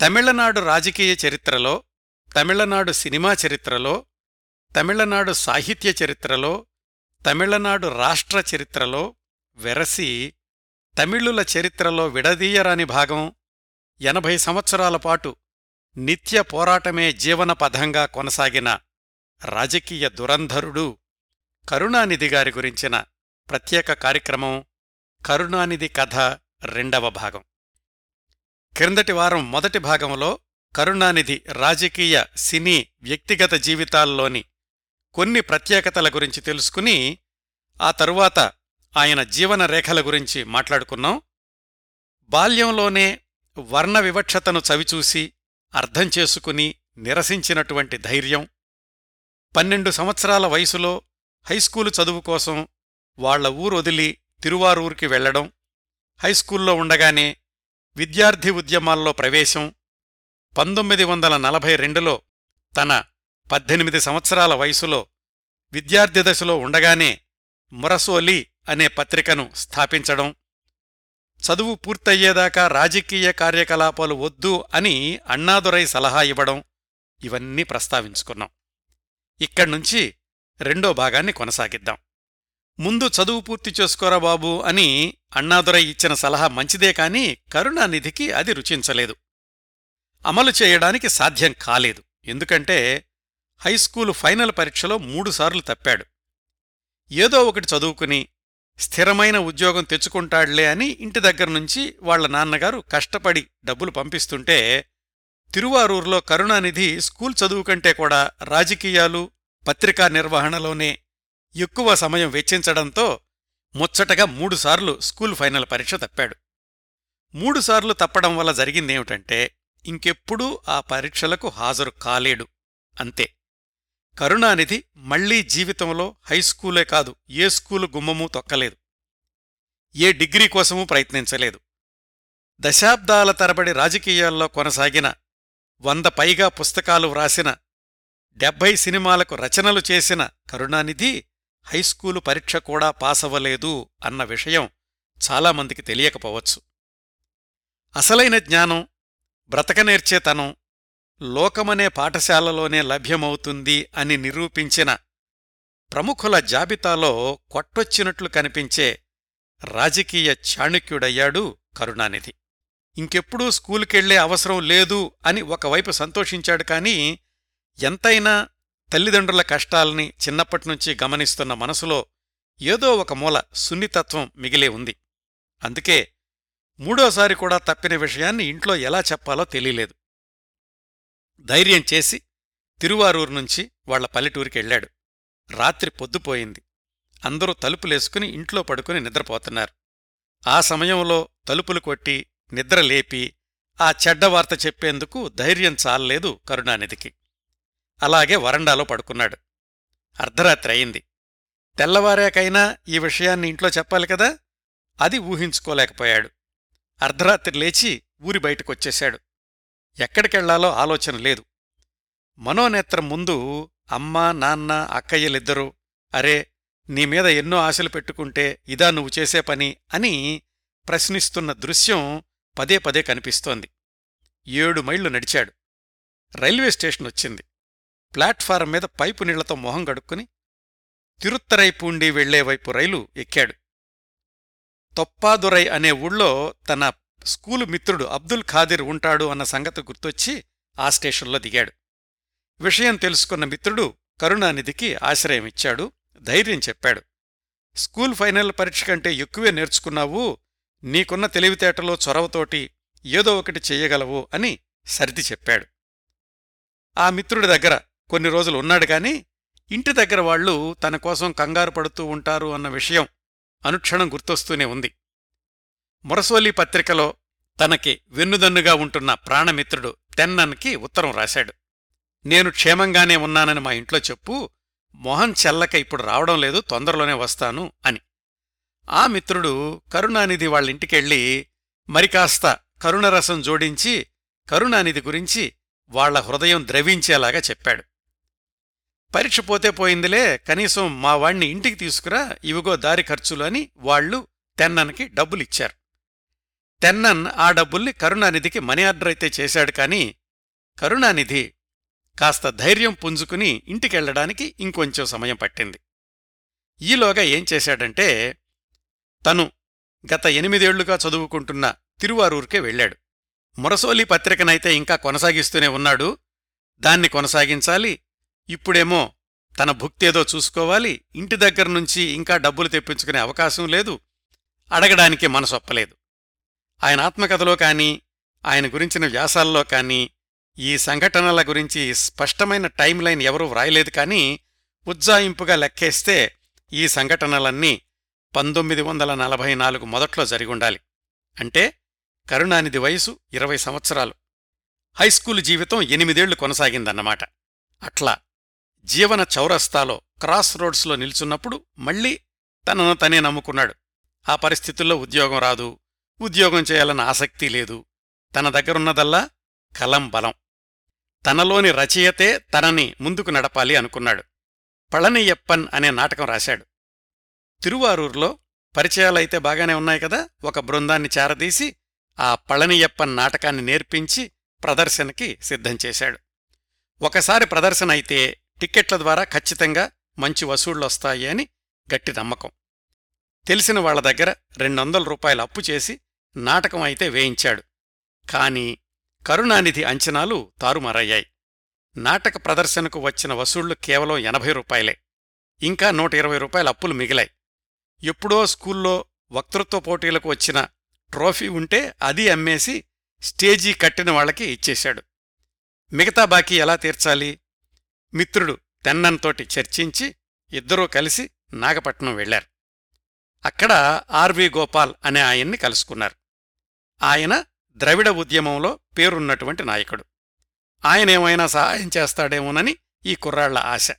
తమిళనాడు రాజకీయ చరిత్రలో తమిళనాడు సినిమా చరిత్రలో తమిళనాడు సాహిత్య చరిత్రలో తమిళనాడు రాష్ట్ర చరిత్రలో వెరసి తమిళుల చరిత్రలో విడదీయరాని భాగం ఎనభై సంవత్సరాల పాటు నిత్య పోరాటమే జీవనపథంగా కొనసాగిన రాజకీయ దురంధరుడు కరుణానిధి గారి గురించిన ప్రత్యేక కార్యక్రమం కరుణానిధి కథ రెండవ భాగం. క్రిందటి వారం మొదటి భాగంలో కరుణానిధి రాజకీయ సినీ వ్యక్తిగత జీవితాల్లోని కొన్ని ప్రత్యేకతల గురించి తెలుసుకుని ఆ తరువాత ఆయన జీవన రేఖల గురించి మాట్లాడుకున్నాం. బాల్యంలోనే వర్ణ వివక్షతను చవిచూసి అర్థం చేసుకుని నిరసించినటువంటి ధైర్యం. పన్నెండు సంవత్సరాల వయసులో హైస్కూలు చదువు కోసం వాళ్ళ ఊరొదిలి తిరువారూరికి వెళ్ళడం హైస్కూల్లో ఉండగానే విద్యార్థి ఉద్యమాల్లో ప్రవేశం పంతొమ్మిది వందల నలభై రెండులో తన పద్దెనిమిది సంవత్సరాల వయసులో విద్యార్థి దశలో ఉండగానే మురసోలి అనే పత్రికను స్థాపించడం చదువు పూర్తయ్యేదాకా రాజకీయ కార్యకలాపాలు వద్దు అని అన్నాదురై సలహా ఇవ్వడం ఇవన్నీ ప్రస్తావించుకున్నాం. ఇక్కడ్నుంచి రెండో భాగాన్ని కొనసాగిద్దాం. ముందు చదువు పూర్తి చేసుకోరా బాబూ అని అన్నాదురై ఇచ్చిన సలహా మంచిదే కాని కరుణానిధికి అది రుచించలేదు. అమలు చేయడానికి సాధ్యం కాలేదు. ఎందుకంటే హైస్కూలు ఫైనల్ పరీక్షలో మూడుసార్లు తప్పాడు. ఏదో ఒకటి చదువుకుని స్థిరమైన ఉద్యోగం తెచ్చుకుంటాడులే అని ఇంటి దగ్గర్నుంచి వాళ్ళ నాన్నగారు కష్టపడి డబ్బులు పంపిస్తుంటే తిరువారూర్లో కరుణానిధి స్కూల్ చదువు కంటే కూడా రాజకీయాలు పత్రికా నిర్వహణలోనే ఎక్కువ సమయం వెచ్చించడంతో ముచ్చటగా మూడుసార్లు స్కూల్ ఫైనల్ పరీక్ష తప్పాడు. మూడుసార్లు తప్పడం వల్ల జరిగిందేమిటంటే ఇంకెప్పుడూ ఆ పరీక్షలకు హాజరు కాలేడు. అంతే. కరుణానిధి మళ్ళీ జీవితంలో హైస్కూలే కాదు ఏ స్కూలు గుమ్మమూ తొక్కలేదు. ఏ డిగ్రీ కోసమూ ప్రయత్నించలేదు. దశాబ్దాల తరబడి రాజకీయాల్లో కొనసాగిన వంద పైగా పుస్తకాలు వ్రాసిన డెబ్బై సినిమాలకు రచనలు చేసిన కరుణానిధి హైస్కూలు పరీక్ష కూడా పాసవ్వలేదు అన్న విషయం చాలామందికి తెలియకపోవచ్చు. అసలైన జ్ఞానం బ్రతకనేర్చేతనం లోకమనే పాఠశాలలోనే లభ్యమవుతుంది అని నిరూపించిన ప్రముఖుల జాబితాలో కొట్టొచ్చినట్లు కనిపించే రాజకీయ చాణుక్యుడయ్యాడు కరుణానిధి. ఇంకెప్పుడూ స్కూలుకెళ్ళే అవసరం లేదు అని ఒకవైపు సంతోషించాడు కాని ఎంతైనా తల్లిదండ్రుల కష్టాల్ని చిన్నప్పటినుంచి గమనిస్తున్న మనసులో ఏదో ఒక మూల సున్నితత్వం మిగిలే ఉంది. అందుకే మూడోసారి కూడా తప్పిన విషయాన్ని ఇంట్లో ఎలా చెప్పాలో తెలియలేదు. ధైర్యం చేసి తిరువారూరు నుంచి వాళ్ళ పల్లెటూరికెళ్ళాడు రాత్రి పొద్దుపోయింది అందరూ తలుపులేసుకుని ఇంట్లో పడుకుని నిద్రపోతున్నారు. ఆ సమయంలో తలుపులు కొట్టి నిద్ర లేపి ఆ చెడ్డవార్త చెప్పేందుకు ధైర్యం చాలలేదు కరుణానిధికి. అలాగే వరండాలో పడుకున్నాడు. అర్ధరాత్రి అయింది. తెల్లవారాకైనా ఈ విషయాన్ని ఇంట్లో చెప్పాలి కదా? అది ఊహించుకోలేకపోయాడు. అర్ధరాత్రి లేచి ఊరి బయటకొచ్చేశాడు. ఎక్కడికెళ్ళాలో ఆలోచన లేదు. మనోనేత్రం ముందు అమ్మా నాన్న అక్కయ్యలిద్దరూ అరే నీమీద ఎన్నో ఆశలు పెట్టుకుంటే ఇదా నువ్వు చేసే పని అని ప్రశ్నిస్తున్న దృశ్యం పదే పదే కనిపిస్తోంది. ఏడు మైళ్ళు నడిచాడు. రైల్వే స్టేషన్ వచ్చింది. ప్లాట్ఫారం మీద పైపు నీళ్ళతో మొహం గడుక్కుని తిరుత్తరైపూండి వెళ్ళేవైపు రైలు ఎక్కాడు. తొప్పాదురై అనే ఊళ్ళో తన స్కూలు మిత్రుడు అబ్దుల్ ఖాదిర్ ఉంటాడు అన్న సంగతి గుర్తొచ్చి ఆ స్టేషన్లో దిగాడు. విషయం తెలుసుకున్న మిత్రుడు కరుణానిధికి ఆశ్రయమిచ్చాడు ధైర్యం చెప్పాడు. స్కూల్ ఫైనల్ పరీక్ష కంటే ఎక్కువే నేర్చుకున్నావు నీకున్న తెలివితేటలో చొరవతోటి ఏదో ఒకటి చెయ్యగలవు అని సర్ది చెప్పాడు. ఆ మిత్రుడి దగ్గర కొన్ని రోజులు ఉన్నాడు కానీ ఇంటి దగ్గర వాళ్ళు తన కోసం కంగారు పడుతూ ఉంటారు అన్న విషయం అనుక్షణం గుర్తొస్తూనే ఉంది. మురసోలి పత్రికలో తనకి వెన్నుదన్నుగా ఉంటున్న ప్రాణమిత్రుడు తెన్నన్కి ఉత్తరం రాశాడు. నేను క్షేమంగానే ఉన్నానని మా ఇంట్లో చెప్పు మొహం చెల్లక ఇప్పుడు రావడం లేదు తొందరలోనే వస్తాను అని. ఆ మిత్రుడు కరుణానిధి వాళ్ళింటికెళ్ళి మరికాస్త కరుణరసం జోడించి కరుణానిధి గురించి వాళ్ళ హృదయం ద్రవించేలాగా చెప్పాడు. పరీక్ష పోతే పోయిందిలే కనీసం మా వాణ్ణి ఇంటికి తీసుకురా ఇవిగో దారి ఖర్చులు అని వాళ్ళు తెన్నన్కి డబ్బులిచ్చారు. తెన్నన్ ఆ డబ్బుల్ని కరుణానిధికి మనీ ఆర్డర్ అయితే చేశాడు కాని కరుణానిధి కాస్త ధైర్యం పుంజుకుని ఇంటికెళ్ళడానికి ఇంకొంచెం సమయం పట్టింది. ఈలోగా ఏం చేశాడంటే తను గత ఎనిమిదేళ్ళుగా చదువుకుంటున్న తిరువారూర్కే వెళ్ళాడు. మురసోలి పత్రికనైతే ఇంకా కొనసాగిస్తూనే ఉన్నాడు. దాన్ని కొనసాగించాలి ఇప్పుడేమో తన భుక్తేదో చూసుకోవాలి ఇంటి దగ్గర నుంచి ఇంకా డబ్బులు తెప్పించుకునే అవకాశం లేదు అడగడానికి మనసొప్పలేదు ఆయన ఆత్మకథలో కానీ ఆయన గురించిన వ్యాసాల్లో కానీ ఈ సంఘటనల గురించి స్పష్టమైన టైం లైన్ ఎవరూ వ్రాయలేదు కానీ ఉజ్జాయింపుగా లెక్కేస్తే ఈ సంఘటనలన్నీ పంతొమ్మిది వందల నలభై నాలుగు మొదట్లో జరిగుండాలి అంటే కరుణానిధి వయసు ఇరవై సంవత్సరాలు. హైస్కూలు జీవితం ఎనిమిదేళ్ళు కొనసాగిందన్నమాట. అట్లా జీవన చౌరస్తాలో క్రాస్ రోడ్స్లో నిల్చున్నప్పుడు మళ్ళీ తనను తనే నమ్ముకున్నాడు. ఆ పరిస్థితుల్లో ఉద్యోగం రాదు. ఉద్యోగం చేయాలన్న ఆసక్తి లేదు. తన దగ్గరున్నదల్లా కలం బలం. తనలోని రచయితే తనని ముందుకు నడపాలి అనుకున్నాడు. పళనియప్పన్ అనే నాటకం రాశాడు. తిరువారూర్లో పరిచయాలైతే బాగానే ఉన్నాయి కదా? ఒక బృందాన్ని చేరదీసి ఆ పళనియప్పన్ నాటకాన్ని నేర్పించి ప్రదర్శనకి సిద్ధం చేశాడు. ఒకసారి ప్రదర్శన అయితే టిక్కెట్ల ద్వారా ఖచ్చితంగా మంచి వసూళ్ళొస్తాయి అని గట్టి నమ్మకం. తెలిసిన వాళ్ళ దగ్గర రెండొందల రూపాయలు అప్పు చేసి నాటకం అయితే వేయించాడు. కాని కరుణానిధి అంచనాలు తారుమారయ్యాయి. నాటక ప్రదర్శనకు వచ్చిన వసూళ్ళు కేవలం ఎనభై రూపాయలే. ఇంకా నూట ఇరవై రూపాయల అప్పులు మిగిలాయి. ఎప్పుడో స్కూల్లో వక్తృత్వ పోటీలకు వచ్చిన ట్రోఫీ ఉంటే అది అమ్మేసి స్టేజీ కట్టిన వాళ్ళకి ఇచ్చేశాడు. మిగతా బాకీ ఎలా తీర్చాలి? మిత్రుడు తెన్నంతోటి చర్చించి ఇద్దరూ కలిసి నాగపట్నం వెళ్ళారు అక్కడ ఆర్వి గోపాల్ అనే ఆయన్ని కలుసుకున్నారు. ఆయన ద్రవిడ ఉద్యమంలో పేరున్నటువంటి నాయకుడు. ఆయనేమైనా సహాయం చేస్తాడేమోనని ఈ కుర్రాళ్ళ ఆశ.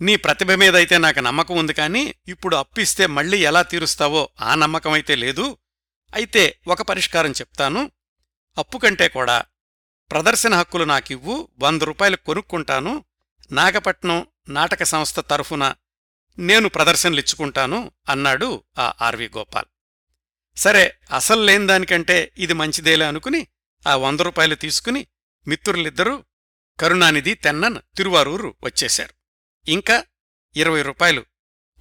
నీ ప్రతిభ మీదైతే నాకు నమ్మకం ఉంది కానీ ఇప్పుడు అప్పిస్తే మళ్ళీ ఎలా తీరుస్తావో ఆ నమ్మకమైతే లేదు. అయితే ఒక పరిష్కారం చెప్తాను. అప్పు కంటే కూడా ప్రదర్శన హక్కులు నాకివ్వు వంద రూపాయలు కొనుక్కుంటాను నాగపట్నం నాటక సంస్థ తరఫున నేను ప్రదర్శనలిచ్చుకుంటాను అన్నాడు ఆ ఆర్వి గోపాల్. సరే అసలు లేని దానికంటే ఇది మంచిదేలే అనుకుని ఆ వంద రూపాయలు తీసుకుని మిత్రులిద్దరూ కరుణానిధి తెన్నన్ తిరువారూరు వచ్చేశారు. ఇంకా ఇరవై రూపాయలు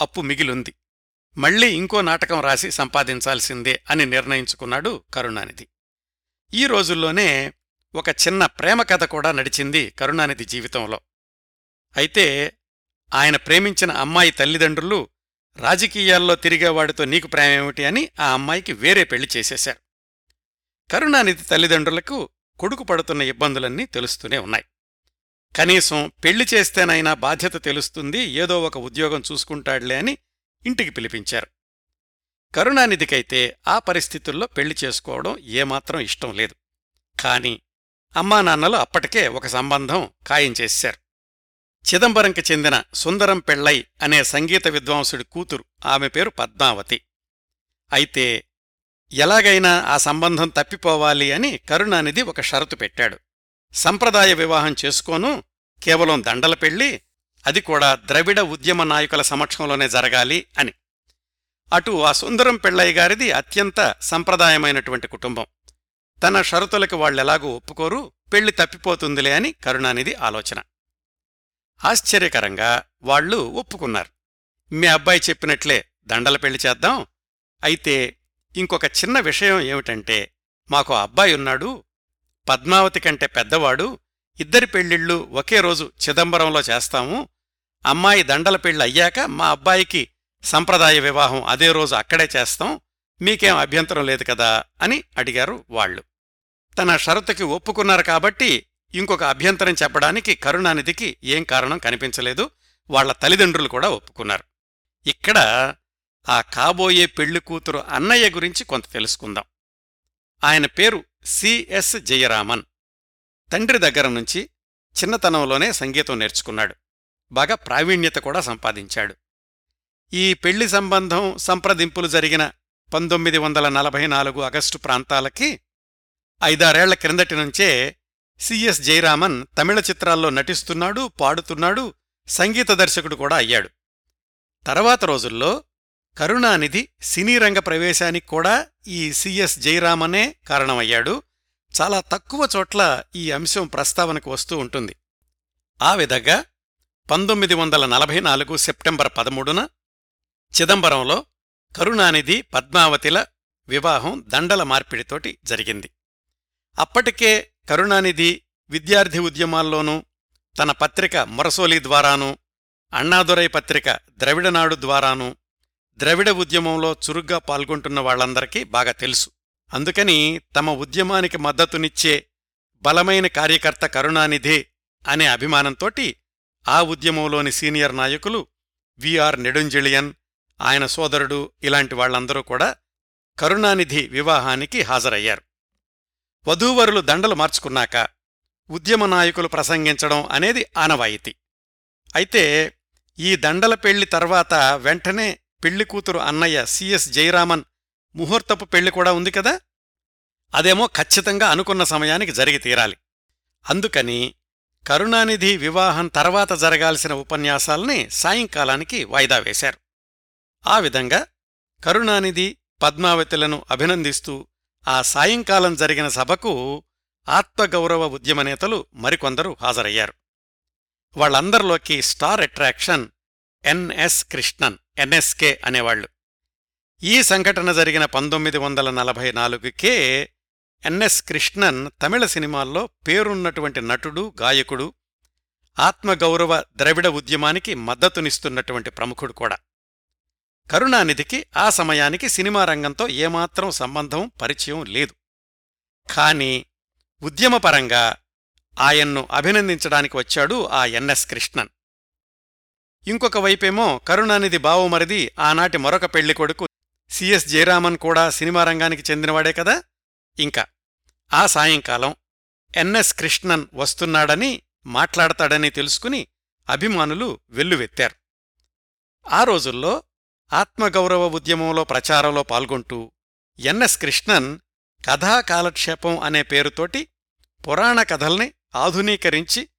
అప్పు మిగిలుంది. మళ్ళీ ఇంకో నాటకం రాసి సంపాదించాల్సిందే అని నిర్ణయించుకున్నాడు కరుణానిధి. ఈ రోజుల్లోనే ఒక చిన్న ప్రేమ కథ కూడా నడిచింది కరుణానిధి జీవితంలో. అయితే ఆయన ప్రేమించిన అమ్మాయి తల్లిదండ్రులు రాజకీయాల్లో తిరిగేవాడితో నీకు ప్రేమేమిటి అని ఆ అమ్మాయికి వేరే పెళ్ళి చేసేశారు. కరుణానిధి తల్లిదండ్రులకు కొడుకు పడుతున్న ఇబ్బందులన్నీ తెలుస్తూనే ఉన్నాయి. కనీసం పెళ్ళి చేస్తేనైనా బాధ్యత తెలుస్తుంది ఏదో ఒక ఉద్యోగం చూసుకుంటాడులే అని ఇంటికి పిలిపించారు. కరుణానిధికైతే ఆ పరిస్థితుల్లో పెళ్ళి చేసుకోవడం ఏమాత్రం ఇష్టం లేదు. కాని అమ్మానాన్నలు అప్పటికే ఒక సంబంధం ఖాయం చేశారు. చిదంబరంకి చెందిన సుందరం పెళ్ళై అనే సంగీత విద్వాంసుడి కూతురు. ఆమె పేరు పద్మావతి. అయితే ఎలాగైనా ఆ సంబంధం తప్పిపోవాలి అని కరుణానిధి ఒక షరతు పెట్టాడు. సంప్రదాయ వివాహం చేసుకోను కేవలం దండల పెళ్ళి అది కూడా ద్రవిడ ఉద్యమ నాయకుల సమక్షంలోనే జరగాలి అని. అటు ఆ సుందరం పెళ్ళయ్య గారిది అత్యంత సంప్రదాయమైనటువంటి కుటుంబం. తన షరతులకు వాళ్ళెలాగూ ఒప్పుకోరు పెళ్ళి తప్పిపోతుందిలే అని కరుణానిధి ఆలోచన. ఆశ్చర్యకరంగా వాళ్ళు ఒప్పుకున్నారు. మీ అబ్బాయి చెప్పినట్లే దండల పెళ్ళి చేద్దాం. అయితే ఇంకొక చిన్న విషయం ఏమిటంటే మాకు అబ్బాయి ఉన్నాడు పద్మావతి కంటే పెద్దవాడు ఇద్దరి పెళ్ళిళ్ళు ఒకే రోజు చిదంబరంలో చేస్తాము. అమ్మాయి దండల పెళ్ళి అయ్యాక మా అబ్బాయికి సంప్రదాయ వివాహం అదే రోజు అక్కడే చేస్తాం. మీకేం అభ్యంతరం లేదు కదా అని అడిగారు వాళ్ళు. తన షరతుకి ఒప్పుకున్నారు కాబట్టి ఇంకొక అభ్యంతరం చెప్పడానికి కరుణానిధికి ఏం కారణం కనిపించలేదు. వాళ్ళ తల్లిదండ్రులు కూడా ఒప్పుకున్నారు. ఇక్కడ ఆ కాబోయే పెళ్ళి కూతురు అన్నయ్య గురించి కొంత తెలుసుకుందాం. ఆయన పేరు సిఎస్ జయరామన్. తండ్రి దగ్గర నుంచి చిన్నతనంలోనే సంగీతం నేర్చుకున్నాడు. బాగా ప్రావీణ్యత కూడా సంపాదించాడు. ఈ పెళ్ళి సంబంధం సంప్రదింపులు జరిగిన పంతొమ్మిది వందల నలభై నాలుగు ఆగస్టు ప్రాంతాలకి ఐదారేళ్ళ క్రిందటి నుంచే సిఎస్ జయరామన్ తమిళ చిత్రాల్లో నటిస్తున్నాడు పాడుతున్నాడు సంగీత దర్శకుడు కూడా అయ్యాడు. తర్వాత రోజుల్లో కరుణానిధి సినీ రంగ ప్రవేశానికి కూడా ఈ సిఎస్ జయరామనే కారణమయ్యాడు. చాలా తక్కువ చోట్ల ఈ అంశం ప్రస్తావనకు వస్తూ ఉంటుంది. ఆ విధంగా పంతొమ్మిది వందల నలభై నాలుగు సెప్టెంబర్ పదమూడున చిదంబరంలో కరుణానిధి పద్మావతిల వివాహం దండల మార్పిడితోటి జరిగింది. అప్పటికే కరుణానిధి విద్యార్థి ఉద్యమాల్లోనూ తన పత్రిక మొరసోలి ద్వారానూ అన్నాదురై పత్రిక ద్రవిడనాడు ద్వారానూ ద్రవిడ ఉద్యమంలో చురుగ్గా పాల్గొంటున్న వాళ్ళందరికీ బాగా తెలుసు. అందుకని తమ ఉద్యమానికి మద్దతునిచ్చే బలమైన కార్యకర్త కరుణానిధే అనే అభిమానంతోటి ఆ ఉద్యమంలోని సీనియర్ నాయకులు విఆర్ నెడుంజిలియన్ ఆయన సోదరుడు ఇలాంటి వాళ్ళందరూ కూడా కరుణానిధి వివాహానికి హాజరయ్యారు. వధూవరులు దండలు మార్చుకున్నాక ఉద్యమ నాయకులు ప్రసంగించడం అనేది ఆనవాయితీ. అయితే ఈ దండల పెళ్ళి తర్వాత వెంటనే పెళ్ళి కూతురు అన్నయ్య సిఎస్ జయరామన్ ముహూర్తపు పెళ్ళి కూడా ఉంది కదా? అదేమో ఖచ్చితంగా అనుకున్న సమయానికి జరిగి తీరాలి. అందుకని కరుణానిధి వివాహం తర్వాత జరగాల్సిన ఉపన్యాసాల్ని సాయంకాలానికి వాయిదా వేశారు. ఆ విధంగా కరుణానిధి పద్మావతులను అభినందిస్తూ ఆ సాయంకాలం జరిగిన సభకు ఆత్మగౌరవ ఉద్యమ నేతలు మరికొందరు హాజరయ్యారు. వాళ్ళందరిలోకి star attraction NS Krishnan NSK అనేవాళ్ళు ఈ సంఘటన జరిగిన పంతొమ్మిది వందల నలభై నాలుగుకే ఎన్ఎస్ కృష్ణన్ తమిళ సినిమాల్లో పేరున్నటువంటి నటుడు గాయకుడు ఆత్మగౌరవ ద్రవిడ ఉద్యమానికి మద్దతునిస్తున్నటువంటి ప్రముఖుడు కూడా. కరుణానిధికి ఆ సమయానికి సినిమా రంగంతో ఏమాత్రం సంబంధం పరిచయం లేదు. కాని ఉద్యమపరంగా ఆయన్ను అభినందించడానికి వచ్చాడు ఆ ఎన్ఎస్ కృష్ణన్. ఇంకొక వైపేమో కరుణానిధి బావమరిది ఆనాటి మరొక పెళ్ళి కొడుకు సిఎస్ జయరామన్ కూడా సినిమా రంగానికి చెందినవాడే కదా? ఇంకా ఆ సాయంకాలం ఎన్ఎస్ కృష్ణన్ వస్తున్నాడని మాట్లాడతాడని తెలుసుకుని అభిమానులు వెల్లువెత్తారు. ఆ రోజుల్లో ఆత్మగౌరవ ఉద్యమంలో ప్రచారంలో పాల్గొంటూ ఎన్ఎస్ కృష్ణన్ కథా కాలక్షేపం అనే పేరుతోటి పురాణ కథల్ని ఆధునీకరించి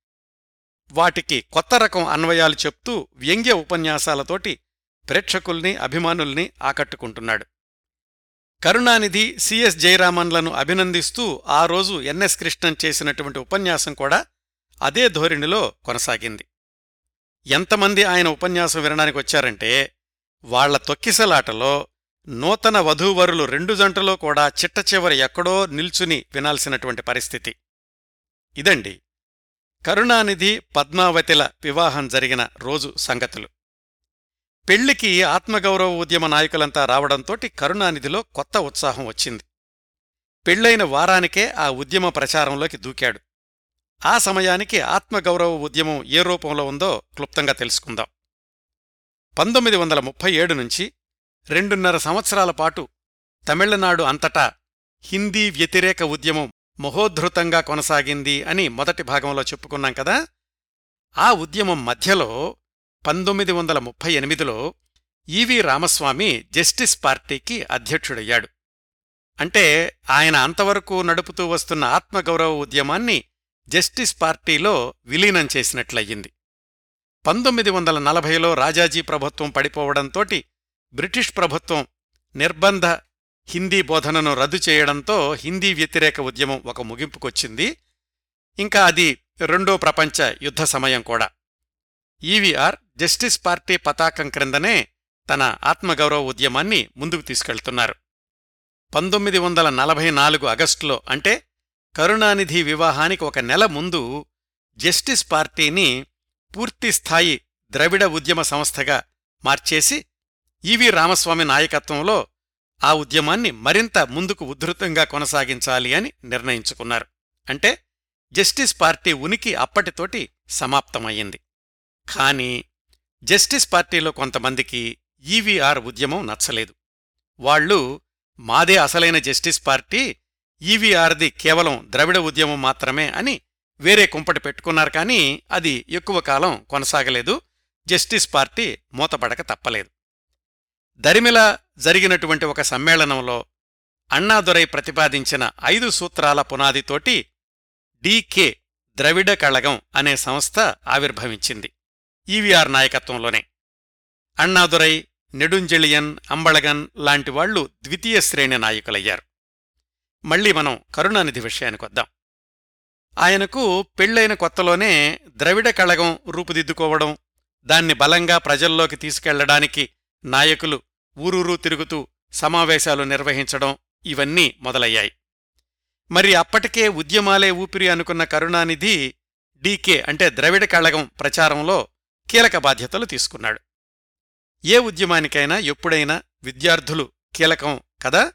వాటికి కొత్త రకం అన్వయాలు చెప్తూ వ్యంగ్య ఉపన్యాసాలతోటి ప్రేక్షకుల్ని అభిమానుల్ని ఆకట్టుకుంటున్నాడు. కరుణానిధి సిఎస్ జయరామన్లను అభినందిస్తూ ఆ రోజు ఎన్ఎస్ కృష్ణన్ చేసినటువంటి ఉపన్యాసం కూడా అదే ధోరణిలో కొనసాగింది. ఎంతమంది ఆయన ఉపన్యాసం వినడానికి వచ్చారంటే వాళ్ళ తొక్కిసలాటలో నూతన వధూవరులు రెండు జంటలో కూడా చిట్ట చివరి ఎక్కడో నిల్చుని వినాల్సినటువంటి పరిస్థితి. ఇదండి. కరుణానిధి పద్మావతిల వివాహం జరిగిన రోజు సంగతులు. పెళ్ళికి ఆత్మగౌరవ ఉద్యమ నాయకులంతా రావడంతోటి కరుణానిధిలో కొత్త ఉత్సాహం వచ్చింది. పెళ్ళైన వారానికే ఆ ఉద్యమ ప్రచారంలోకి దూకాడు. ఆ సమయానికి ఆత్మగౌరవ ఉద్యమం ఏ రూపంలో ఉందో క్లుప్తంగా తెలుసుకుందాం. పంతొమ్మిది వందల ముప్పై ఏడు నుంచి రెండున్నర సంవత్సరాల పాటు తమిళనాడు అంతటా హిందీ వ్యతిరేక ఉద్యమం మహోద్ధృతంగా కొనసాగింది అని మొదటి భాగంలో చెప్పుకున్నాం కదా. ఆ ఉద్యమం మధ్యలో పంతొమ్మిది వందల ముప్పై ఎనిమిదిలో ఈవి రామస్వామి జస్టిస్ పార్టీకి అధ్యక్షుడయ్యాడు. అంటే ఆయన అంతవరకు నడుపుతూ వస్తున్న ఆత్మగౌరవ ఉద్యమాన్ని జస్టిస్ పార్టీలో విలీనం చేసినట్లయింది. పంతొమ్మిది వందల నలభైలో రాజాజీ ప్రభుత్వం పడిపోవడంతోటి బ్రిటిష్ ప్రభుత్వం నిర్బంధ హిందీ బోధనను రద్దు చేయడంతో హిందీ వ్యతిరేక ఉద్యమం ఒక ముగింపుకొచ్చింది. ఇంకా అది రెండో ప్రపంచ యుద్ధ సమయం కూడా. ఈవీఆర్ జస్టిస్ పార్టీ పతాకం క్రిందనే తన ఆత్మగౌరవ ఉద్యమాన్ని ముందుకు తీసుకెళ్తున్నారు. పంతొమ్మిది వందల నలభై నాలుగు ఆగస్టులో అంటే కరుణానిధి వివాహానికి ఒక నెల ముందు జస్టిస్ పార్టీని పూర్తిస్థాయి ద్రవిడ ఉద్యమ సంస్థగా మార్చేసి ఈవి రామస్వామి నాయకత్వంలో ఆ ఉద్యమాన్ని మరింత ముందుకు ఉద్ధృతంగా కొనసాగించాలి అని నిర్ణయించుకున్నారు. అంటే జస్టిస్ పార్టీ ఉనికి అప్పటితోటి సమాప్తమయ్యింది. కాని జస్టిస్ పార్టీలో కొంతమందికి ఈవీఆర్ ఉద్యమం నచ్చలేదు. వాళ్ళు మాదే అసలైన జస్టిస్ పార్టీ ఈవీఆర్ది కేవలం ద్రవిడ ఉద్యమం మాత్రమే అని వేరే కుంపటి పెట్టుకున్నారు కానీ అది ఎక్కువ కాలం కొనసాగలేదు. జస్టిస్ పార్టీ మూతపడక తప్పలేదు. దరిమిల జరిగినటువంటి ఒక సమ్మేళనంలో అన్నాదొరై ప్రతిపాదించిన ఐదు సూత్రాల పునాదితోటి డీకే ద్రవిడ కళగం అనే సంస్థ ఆవిర్భవించింది. ఈవీఆర్ నాయకత్వంలోనే. అన్నాదురై నెడుంజెళియన్ అంబళగన్ లాంటివాళ్ళు ద్వితీయ శ్రేణి నాయకులయ్యారు. మళ్ళీ మనం కరుణానిధి విషయానికొద్దాం ఆయనకు పెళ్ళైన కొత్తలోనే ద్రవిడ కళగం రూపుదిద్దుకోవడం దాన్ని బలంగా ప్రజల్లోకి తీసుకెళ్ళడానికి నాయకులు ఊరూరు తిరుగుతూ సమావేశాలు నిర్వహించడం ఇవన్నీ మొదలయ్యాయి. మరి అప్పటికే ఉద్యమాలే ఊపిరి అనుకున్న కరుణానిధి డీకే అంటే ద్రవిడ కళగం ప్రచారంలో కీలక బాధ్యతలు తీసుకున్నాడు. ఏ ఉద్యమానికైనా ఎప్పుడైనా విద్యార్థులు కీలకం కదా?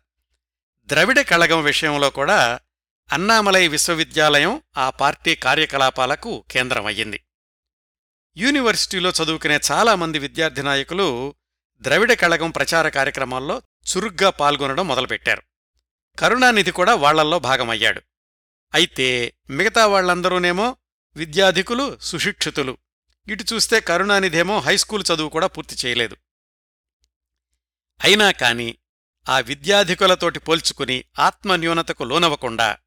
ద్రవిడ కళగం విషయంలో కూడా అన్నామలై విశ్వవిద్యాలయం ఆ పార్టీ కార్యకలాపాలకు కేంద్రమయ్యింది. యూనివర్సిటీలో చదువుకునే చాలామంది విద్యార్థి నాయకులు ద్రవిడ కళగం ప్రచార కార్యక్రమాల్లో చురుగ్గా పాల్గొనడం మొదలుపెట్టారు. కరుణానిధి కూడా వాళ్ళల్లో భాగమయ్యాడు. అయితే మిగతా వాళ్ళందరూనేమో విద్యాధికులు సుశిక్షితులు. ఇటు చూస్తే కరుణానిధేమో హైస్కూల్ చదువు కూడా పూర్తి చేయలేదు. అయినా కాని ఆ విద్యాధికులతోటి పోల్చుకుని ఆత్మన్యూనతకు లోనవ్వకుండా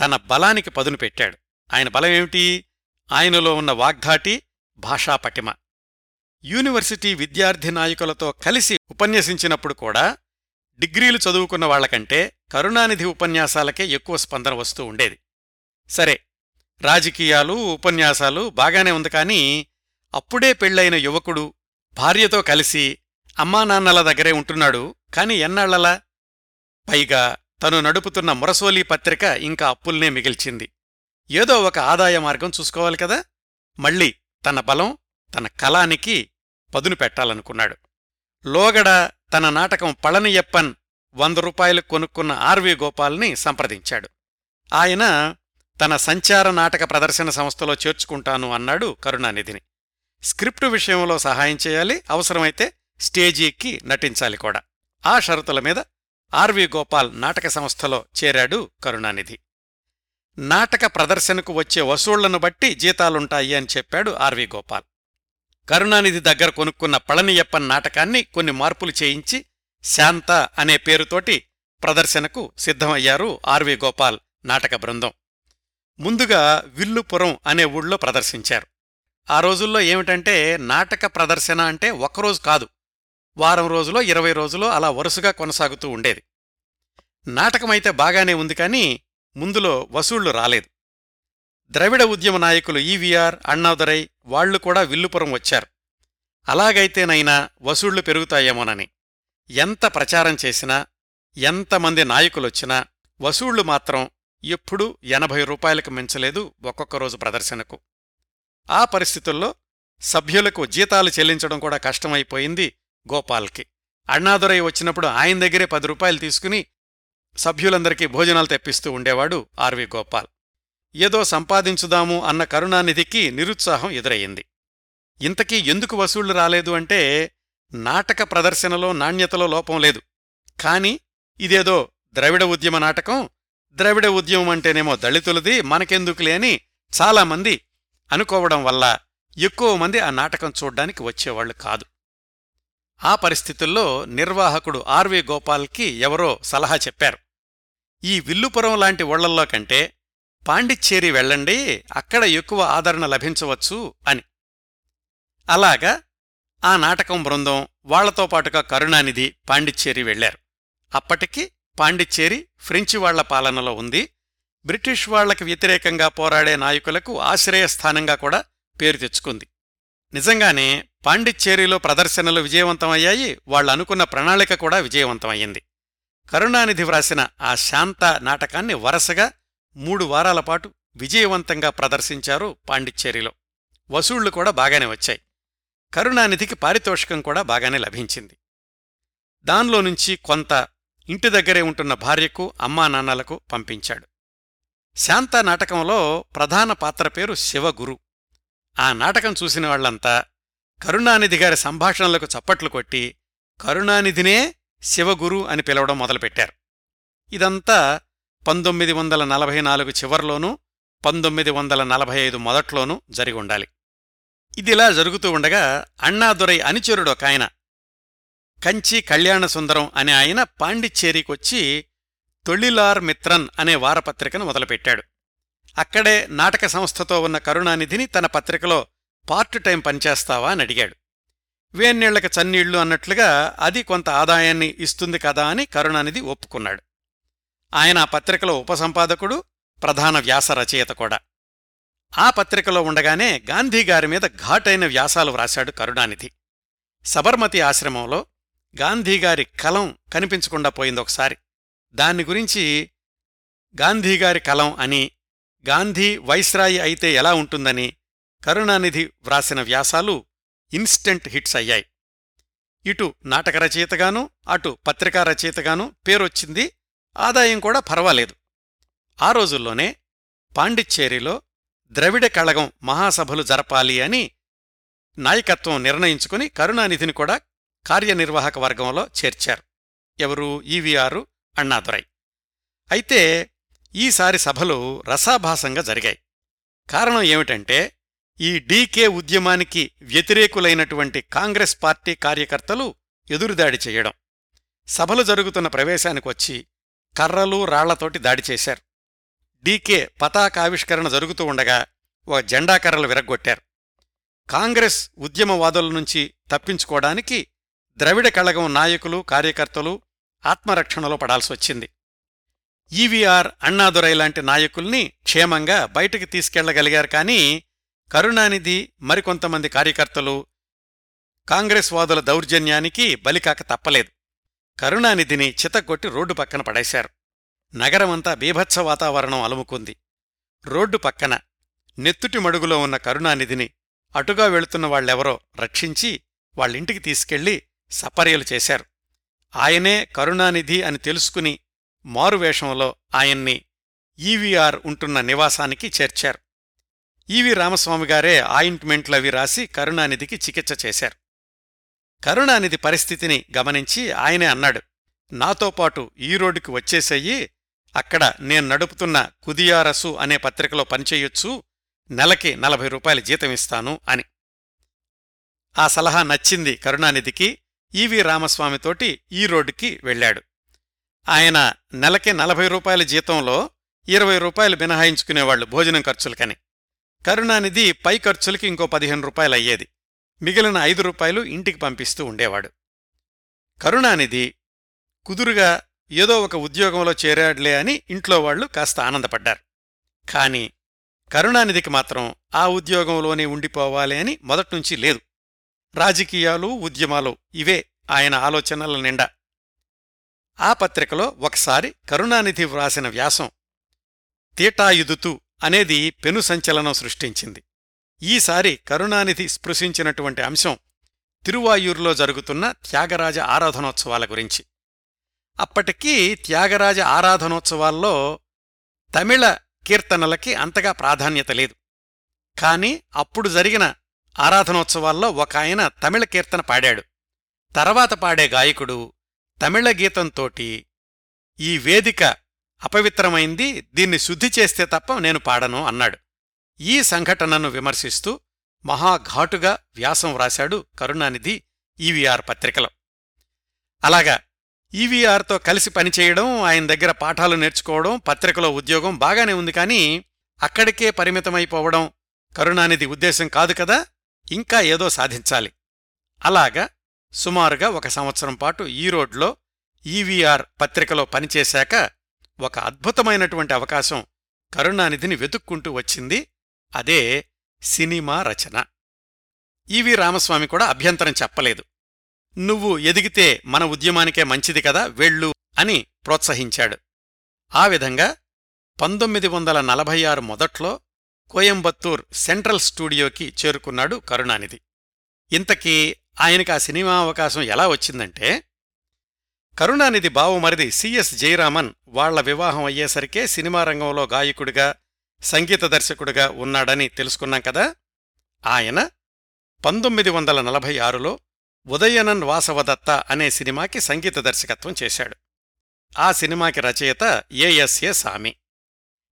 తన బలానికి పదును పెట్టాడు. ఆయన బలమేమిటి? ఆయనలో ఉన్న వాగ్ధాటి భాషాపటిమ. యూనివర్సిటీ విద్యార్థి నాయకులతో కలిసి ఉపన్యసించినప్పుడు కూడా డిగ్రీలు చదువుకున్న వాళ్ళకంటే కరుణానిధి ఉపన్యాసాలకే ఎక్కువ స్పందన వస్తూ ఉండేది. సరే రాజకీయాలు ఉపన్యాసాలు బాగానే ఉంది కానీ అప్పుడే పెళ్ళైన యువకుడు భార్యతో కలిసి అమ్మానాన్నల దగ్గరే ఉంటున్నాడు కాని ఎన్నాళ్ళలా పైగా తను నడుపుతున్న మురసోలీ పత్రిక ఇంకా అప్పుల్నే మిగిల్చింది. ఏదో ఒక ఆదాయ మార్గం చూసుకోవాలి కదా? మళ్ళీ తన బలం తన కళానికి పదును పెట్టాలనుకున్నాడు. లోగడ తన నాటకం పళనియప్పన్ వంద రూపాయలు కొనుక్కున్న ఆర్వి గోపాల్ని సంప్రదించాడు. ఆయన తన సంచార నాటక ప్రదర్శన సంస్థలో చేర్చుకుంటాను అన్నాడు కరుణానిధిని. స్క్రిప్టు విషయంలో సహాయం చేయాలి అవసరమైతే స్టేజీకి నటించాలి కూడా. ఆ షరతుల మీద ఆర్వి గోపాల్ నాటక సంస్థలో చేరాడు కరుణానిధి. నాటక ప్రదర్శనకు వచ్చే వసూళ్ళను బట్టి జీతాలుంటాయి అని చెప్పాడు ఆర్వి గోపాల్. కరుణానిధి దగ్గర కొనుక్కున్న పళనియప్పన్ నాటకాన్ని కొన్ని మార్పులు చేయించి శాంత అనే పేరుతోటి ప్రదర్శనకు సిద్ధమయ్యారు ఆర్వి గోపాల్ నాటక బృందం. ముందుగా విల్లుపురం అనే ఊళ్ళో ప్రదర్శించారు. ఆ రోజుల్లో ఏమిటంటే నాటక ప్రదర్శన అంటే ఒక్కరోజు కాదు వారం రోజులో ఇరవై రోజులో అలా వరుసగా కొనసాగుతూ ఉండేది. నాటకమైతే బాగానే ఉంది కానీ ముందులో వసూళ్ళు రాలేదు. ద్రవిడ ఉద్యమ నాయకులు ఈవీఆర్ అన్నాదురై వాళ్ళు కూడా విల్లుపురం వచ్చారు. అలాగైతేనైనా వసూళ్ళు పెరుగుతాయేమోనని. ఎంత ప్రచారం చేసినా ఎంతమంది నాయకులొచ్చినా వసూళ్ళు మాత్రం ఎప్పుడూ ఎనభై రూపాయలకు మించలేదు ఒక్కొక్క రోజు ప్రదర్శనకు. ఆ పరిస్థితుల్లో సభ్యులకు జీతాలు చెల్లించడం కూడా కష్టమైపోయింది గోపాల్కి. అண்ணాదురై వచ్చినప్పుడు ఆయన దగ్గరే పది రూపాయలు తీసుకుని సభ్యులందరికీ భోజనాలు తెప్పిస్తూ ఉండేవాడు ఆర్వి గోపాల్. ఏదో సంపాదించుదాము అన్న కరుణానిధికి నిరుత్సాహం ఎదురయ్యింది. ఇంతకీ ఎందుకు వసూళ్ళు రాలేదు అంటే నాటక ప్రదర్శనలో నాణ్యతలో లోపం లేదు. కాని ఇదేదో ద్రవిడ ఉద్యమ నాటకం ద్రవిడ ఉద్యమం అంటేనేమో దళితులది మనకెందుకులే అని చాలామంది అనుకోవడం వల్ల ఎక్కువ మంది ఆ నాటకం చూడ్డానికి వచ్చేవాళ్ళు కాదు. ఆ పరిస్థితుల్లో నిర్వాహకుడు ఆర్వి గోపాల్కి ఎవరో సలహా చెప్పారు. ఈ విల్లుపురం లాంటి ఊళ్ళల్లో కంటే పాండిచ్చేరి వెళ్ళండి అక్కడ ఎక్కువ ఆదరణ లభించవచ్చు అని. అలాగా ఆ నాటకం బృందం వాళ్ళతో పాటుగా కరుణానిధి పాండిచ్చేరి వెళ్ళారు అప్పటికి పాండిచ్చేరి ఫ్రెంచి వాళ్ళ పాలనలో ఉంది. బ్రిటిష్ వాళ్ళకు వ్యతిరేకంగా పోరాడే నాయకులకు ఆశ్రయస్థానంగా కూడా పేరు తెచ్చుకుంది. నిజంగానే పాండిచ్చేరిలో ప్రదర్శనలు విజయవంతమయ్యాయి వాళ్ళనుకున్న ప్రణాళిక కూడా విజయవంతమయ్యింది. కరుణానిధి వ్రాసిన ఆ శాంత నాటకాన్ని వరసగా మూడు వారాల పాటు విజయవంతంగా ప్రదర్శించారు పాండిచ్చేరిలో. వసూళ్ళు కూడా బాగానే వచ్చాయి. కరుణానిధికి పారితోషికం కూడా బాగానే లభించింది. దానిలో నుంచి కొంత ఇంటి దగ్గరే ఉంటున్న భార్యకు అమ్మా నాన్నలకు పంపించాడు. శాంత నాటకంలో ప్రధాన పాత్ర పేరు శివగురు. ఆ నాటకం చూసిన వాళ్ళంతా కరుణానిధి గారి సంభాషణలకు చప్పట్లు కొట్టి కరుణానిధినే శివగురు అని పిలవడం మొదలుపెట్టారు. ఇదంతా పంతొమ్మిది వందల నలభై నాలుగు చివర్లోనూ పంతొమ్మిది వందల నలభై ఐదు మొదట్లోనూ జరిగుండాలి ఇదిలా జరుగుతూ ఉండగా అన్నాదురై అనుచరుడు ఒక ఆయన కంచి కళ్యాణసుందరం అనే ఆయన పాండిచ్చేరికొచ్చి తొళిలార్ మిత్రన్ అనే వారపత్రికను మొదలుపెట్టాడు. అక్కడే నాటక సంస్థతో ఉన్న కరుణానిధిని తన పత్రికలో పార్ట్ టైం పనిచేస్తావా అని అడిగాడు. వేన్నీళ్ళకు చన్నీళ్ళు అన్నట్లుగా అది కొంత ఆదాయాన్ని ఇస్తుంది కదా అని కరుణానిధి ఒప్పుకున్నాడు. ఆయన ఆ పత్రికలో ఉపసంపాదకుడు ప్రధాన వ్యాస రచయిత కూడా. ఆ పత్రికలో ఉండగానే గాంధీగారి మీద ఘాటైన వ్యాసాలు వ్రాశాడు కరుణానిధి. సబర్మతి ఆశ్రమంలో గాంధీగారి కలం కనిపించకుండా పోయిందొకసారి దాన్ని గురించి గాంధీగారి కలం అని గాంధీ వైస్రాయి అయితే ఎలా ఉంటుందని కరుణానిధి వ్రాసిన వ్యాసాలు ఇన్స్టెంట్ హిట్స్ అయ్యాయి. ఇటు నాటక రచయితగాను అటు పత్రికా రచయితగాను పేరొచ్చింది ఆదాయం కూడా పర్వాలేదు. ఆ రోజుల్లోనే పాండిచ్చేరిలో ద్రవిడ కళగం మహాసభలు జరపాలి అని నాయకత్వం నిర్ణయించుకుని కరుణానిధిని కూడా కార్యనిర్వాహక వర్గంలో చేర్చారు. ఎవరు? ఈవీఆర్ అన్నాదురై. అయితే ఈసారి సభలు రసాభాసంగా జరిగాయి. కారణం ఏమిటంటే ఈ డీకే ఉద్యమానికి వ్యతిరేకులైనటువంటి కాంగ్రెస్ పార్టీ కార్యకర్తలు ఎదురుదాడి చేయడం. సభలు జరుగుతున్న ప్రవేశానికొచ్చి కర్రలు రాళ్ళతోటి దాడి చేశారు. డీకే పతాకావిష్కరణ జరుగుతూ ఉండగా ఓ జెండా కర్రలు విరగ్గొట్టారు. కాంగ్రెస్ ఉద్యమవాదుల నుంచి తప్పించుకోవడానికి ద్రవిడ కళగం నాయకులు కార్యకర్తలు ఆత్మరక్షణలో పడాల్సొచ్చింది ఈవీఆర్ అన్నాదురై లాంటి నాయకుల్ని క్షేమంగా బయటికి తీసుకెళ్ళగలిగారు కానీ కరుణానిధి మరికొంతమంది కార్యకర్తలు కాంగ్రెస్ వాదుల దౌర్జన్యానికి బలికాక తప్పలేదు. కరుణానిధిని చితగొట్టి రోడ్డు పక్కన పడేశారు. నగరమంతా బీభత్స వాతావరణం అలుముకుంది. రోడ్డు పక్కన నెత్తుటి మడుగులో ఉన్న కరుణానిధిని అటుగా వెళుతున్న వాళ్ళెవరో రక్షించి వాళ్ళింటికి తీసుకెళ్ళి సపర్యలు చేశారు. ఆయనే కరుణానిధి అని తెలుసుకుని మారువేషంలో ఆయన్ని ఈవీఆర్ ఉంటున్న నివాసానికి చేర్చారు. ఈవి రామస్వామిగారే ఆయింట్మెంట్లవి రాసి కరుణానిధికి చికిత్స చేశారు. కరుణానిధి పరిస్థితిని గమనించి ఆయనే అన్నాడు నాతో పాటు ఈ రోడ్డుకి వచ్చేసెయ్యి అక్కడ నేను నడుపుతున్న కుదియారసు అనే పత్రికలో పనిచేయొచ్చు నెలకి నలభై రూపాయల జీతమిస్తాను అని. ఆ సలహా నచ్చింది కరుణానిధికి ఈవి రామస్వామితోటి ఈ రోడ్డుకి వెళ్ళాడు. ఆయన నెలకి నలభై రూపాయల జీతంలో ఇరవై రూపాయలు మినహాయించుకునేవాళ్ళు భోజనం ఖర్చులకని. కరుణానిధి పై ఖర్చులకి ఇంకో పదిహేను రూపాయలు అయ్యేది. మిగిలిన ఐదు రూపాయలు ఇంటికి పంపిస్తూ ఉండేవాడు. కరుణానిధి కుదురుగా ఏదో ఒక ఉద్యోగంలో చేరాడులే అని ఇంట్లో వాళ్ళు కాస్త ఆనందపడ్డారు. కాని కరుణానిధికి మాత్రం ఆ ఉద్యోగంలోనే ఉండిపోవాలి అని మొదట్నుంచి లేదు. రాజకీయాలు ఉద్యమాలు ఇవే ఆయన ఆలోచనల నిండా. ఆ పత్రికలో ఒకసారి కరుణానిధి వ్రాసిన వ్యాసం తీటాయుదుతూ అనేది పెను సంచలనం సృష్టించింది. ఈసారి కరుణానిధి స్పృశించినటువంటి అంశం తిరువాయూరులో జరుగుతున్న త్యాగరాజ ఆరాధనోత్సవాల గురించి. అప్పటికీ త్యాగరాజ ఆరాధనోత్సవాల్లో తమిళ కీర్తనలకి అంతగా ప్రాధాన్యత లేదు. కాని అప్పుడు జరిగిన ఆరాధనోత్సవాల్లో ఒక ఆయన తమిళ కీర్తన పాడాడు. తర్వాత పాడే గాయకుడు తమిళ గీతంతోటి ఈ వేదిక అపవిత్రమైంది దీన్ని శుద్ధి చేస్తే తప్ప నేను పాడను అన్నాడు. ఈ సంఘటనను విమర్శిస్తూ మహాఘాటుగా వ్యాసం వ్రాశాడు కరుణానిధి ఈవీఆర్ పత్రికలో. అలాగా ఈవీఆర్తో కలిసి పనిచేయడం ఆయన దగ్గర పాఠాలు నేర్చుకోవడం పత్రికలో ఉద్యోగం బాగానే ఉంది కానీ అక్కడికే పరిమితమైపోవడం కరుణానిధి ఉద్దేశం కాదు కదా ఇంకా ఏదో సాధించాలి. అలాగా సుమారుగా ఒక సంవత్సరం పాటు ఈరోడ్లో ఈవీఆర్ పత్రికలో పనిచేశాక ఒక అద్భుతమైనటువంటి అవకాశం కరుణానిధిని వెతుక్కుంటూ వచ్చింది. అదే సినిమా రచన. ఈవి రామస్వామి కూడా అభ్యంతరం చెప్పలేదు. నువ్వు ఎదిగితే మన ఉద్యమానికే మంచిది కదా వెళ్ళు అని ప్రోత్సహించాడు. ఆ విధంగా పంతొమ్మిది వందల నలభై ఆరు మొదట్లో కోయంబత్తూర్ సెంట్రల్ స్టూడియోకి చేరుకున్నాడు కరుణానిధి. ఇంతకీ ఆయనకు ఆ సినిమా అవకాశం ఎలా వచ్చిందంటే కరుణానిధి బావుమరిది సిఎస్ జయరామన్ వాళ్ళ వివాహం అయ్యేసరికే సినిమా రంగంలో గాయకుడిగా సంగీత దర్శకుడిగా ఉన్నాడని తెలుసుకున్నాం కదా. ఆయన పంతొమ్మిది వందల నలభై ఆరులో ఉదయనన్ వాసవదత్త అనే సినిమాకి సంగీత దర్శకత్వం చేశాడు. ఆ సినిమాకి రచయిత ఏఎస్ఏ సామి.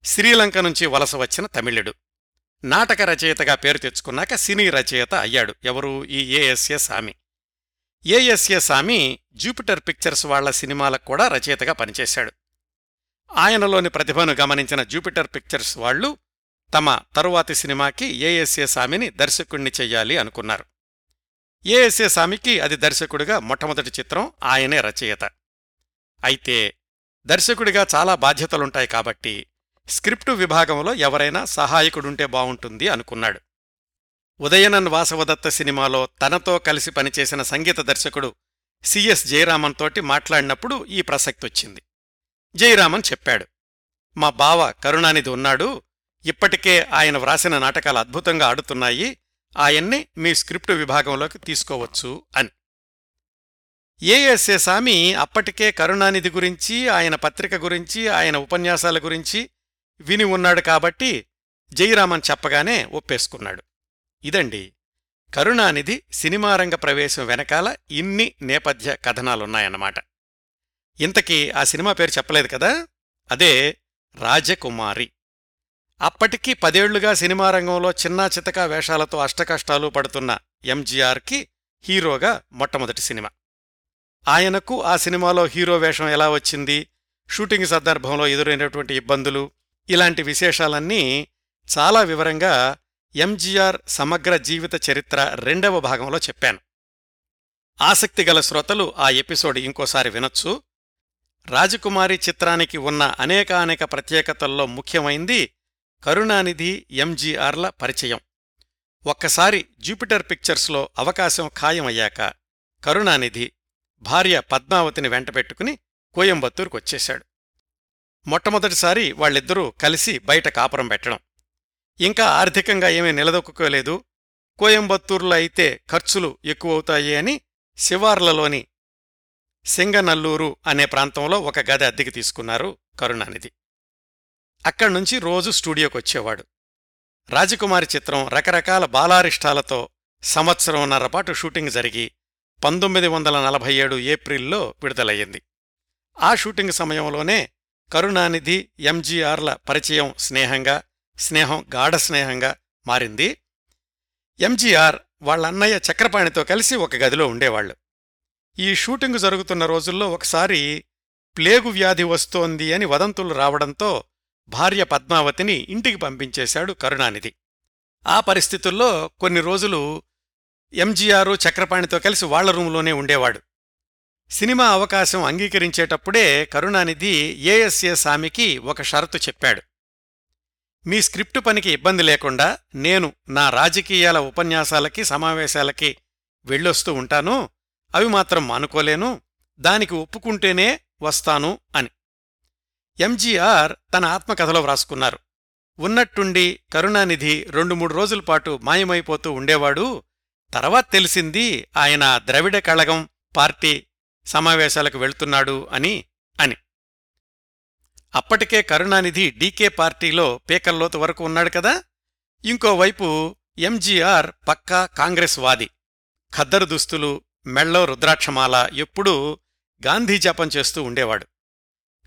శ్రీలంక నుంచి వలస వచ్చిన తమిళుడు. నాటక రచయితగా పేరు తెచ్చుకున్నాక సినీ రచయిత అయ్యాడు. ఎవరు? ఈ ఏఎస్ఏ సామి. ఏఎస్ఏ సామి జూపిటర్ పిక్చర్స్ వాళ్ళ సినిమాలకు కూడా రచయితగా పనిచేశాడు. ఆయనలోని ప్రతిభను గమనించిన జూపిటర్ పిక్చర్స్ వాళ్ళు తమ తరువాతి సినిమాకి ఏఎస్ఏ సామిని దర్శకుణ్ణి చెయ్యాలి అనుకున్నారు. ఏఎస్ఏ స్వామికి అది దర్శకుడిగా మొట్టమొదటి చిత్రం ఆయనే రచయిత. అయితే దర్శకుడిగా చాలా బాధ్యతలుంటాయి కాబట్టి స్క్రిప్టు విభాగంలో ఎవరైనా సహాయకుడుంటే బావుంటుంది అనుకున్నాడు. ఉదయనన్ వాసవదత్త సినిమాలో తనతో కలిసి పనిచేసిన సంగీత దర్శకుడు సిఎస్ జయరామన్ తోటి మాట్లాడినప్పుడు ఈ ప్రసక్తొచ్చింది. జయరామన్ చెప్పాడు మా బావ కరుణానిధి ఉన్నాడు ఇప్పటికే ఆయన వ్రాసిన నాటకాలు అద్భుతంగా ఆడుతున్నాయి ఆయన్ని మీ స్క్రిప్టు విభాగంలోకి తీసుకోవచ్చు అని. ఏఎస్ఏ సామి అప్పటికే కరుణానిధి గురించి ఆయన పత్రిక గురించి ఆయన ఉపన్యాసాల గురించి విని ఉన్నాడు కాబట్టి జయరామన్ చెప్పగానే ఒప్పేసుకున్నాడు. ఇదండి. కరుణానిధి సినిమారంగ ప్రవేశం వెనకాల ఇన్ని నేపథ్య కథనాలున్నాయన్నమాట. ఇంతకీ ఆ సినిమా పేరు చెప్పలేదు కదా? అదే రాజకుమారి. అప్పటికి పదేళ్ళుగా సినిమా రంగంలో చిన్నా చితకా వేషాలతో అష్టకష్టాలు పడుతున్న ఎంజీఆర్కి హీరోగా మొట్టమొదటి సినిమా. ఆయనకు ఆ సినిమాలో హీరో వేషం ఎలా వచ్చింది? షూటింగ్ సందర్భంలో ఎదురైనటువంటి ఇబ్బందులు ఇలాంటి విశేషాలన్నీ చాలా వివరంగా ఎంజీఆర్ సమగ్ర జీవిత చరిత్ర రెండవ భాగంలో చెప్పాను. ఆసక్తిగల శ్రోతలు ఆ ఎపిసోడ్ ఇంకోసారి వినొచ్చు. రాజకుమారి చిత్రానికి ఉన్న అనేకానేక ప్రత్యేకతల్లో ముఖ్యమైంది కరుణానిధి ఎంజీఆర్ల పరిచయం. ఒక్కసారి జూపిటర్ పిక్చర్స్లో అవకాశం ఖాయమయ్యాక కరుణానిధి భార్య పద్మావతిని వెంటపెట్టుకుని కోయంబత్తూరుకొచ్చేశాడు. మొట్టమొదటిసారి వాళ్ళిద్దరూ కలిసి బయట కాపురం పెట్టడం. ఇంకా ఆర్థికంగా ఏమీ నిలదొక్కుకోలేదు. కోయంబత్తూరులో అయితే ఖర్చులు ఎక్కువవుతాయి అని శివార్లలోని సింగనల్లూరు అనే ప్రాంతంలో ఒక గది అద్దెకి తీసుకున్నారు కరుణానిధి. అక్కడ్నుంచి రోజు స్టూడియోకొచ్చేవాడు రాజకుమారి చిత్రం రకరకాల బాలారిష్టాలతో సంవత్సరంన్నరపాటు షూటింగ్ జరిగి పంతొమ్మిది వందల నలభై ఏడు ఏప్రిల్లో విడుదలయ్యింది. ఆ షూటింగ్ సమయంలోనే కరుణానిధి ఎంజీఆర్ల పరిచయం స్నేహంగా స్నేహం గాఢ స్నేహంగా మారింది. ఎంజీఆర్ వాళ్ళన్నయ్య చక్రపాణితో కలిసి ఒక గదిలో ఉండేవాళ్ళు ఈ షూటింగ్ జరుగుతున్న రోజుల్లో ఒకసారి ప్లేగు వ్యాధి వస్తోంది అని వదంతులు రావడంతో భార్య పద్మావతిని ఇంటికి పంపించేశాడు కరుణానిధి. ఆ పరిస్థితుల్లో కొన్ని రోజులు ఎంజీఆరు చక్రపాణితో కలిసి వాళ్ళ రూంలోనే ఉండేవాడు. సినిమా అవకాశం అంగీకరించేటప్పుడే కరుణానిధి ఏఎస్ఏ సామికి ఒక షరతు చెప్పాడు. మీ స్క్రిప్టు పనికి ఇబ్బంది లేకుండా నేను నా రాజకీయాల ఉపన్యాసాలకి సమావేశాలకి వెళ్ళొస్తూ ఉంటాను. అవి మాత్రం మానుకోలేను. దానికి ఒప్పుకుంటేనే వస్తాను అని. ఎంజీఆర్ తన ఆత్మకథలో వ్రాసుకున్నారు. ఉన్నట్టుండి కరుణానిధి రెండు మూడు రోజుల పాటు మాయమైపోతూ ఉండేవాడు. తర్వాత తెలిసింది ఆయన ద్రవిడ కళగం పార్టీ సమావేశాలకు వెళ్తున్నాడు అని అని. అప్పటికే కరుణానిధి డీకే పార్టీలో పీకల్లోతు వరకు ఉన్నాడు కదా? ఇంకోవైపు ఎంజీఆర్ పక్కా కాంగ్రెస్ వాది. ఖద్దరు దుస్తులు మెళ్ళో రుద్రాక్షమాల ఎప్పుడూ గాంధీ జపం చేస్తూ ఉండేవాడు.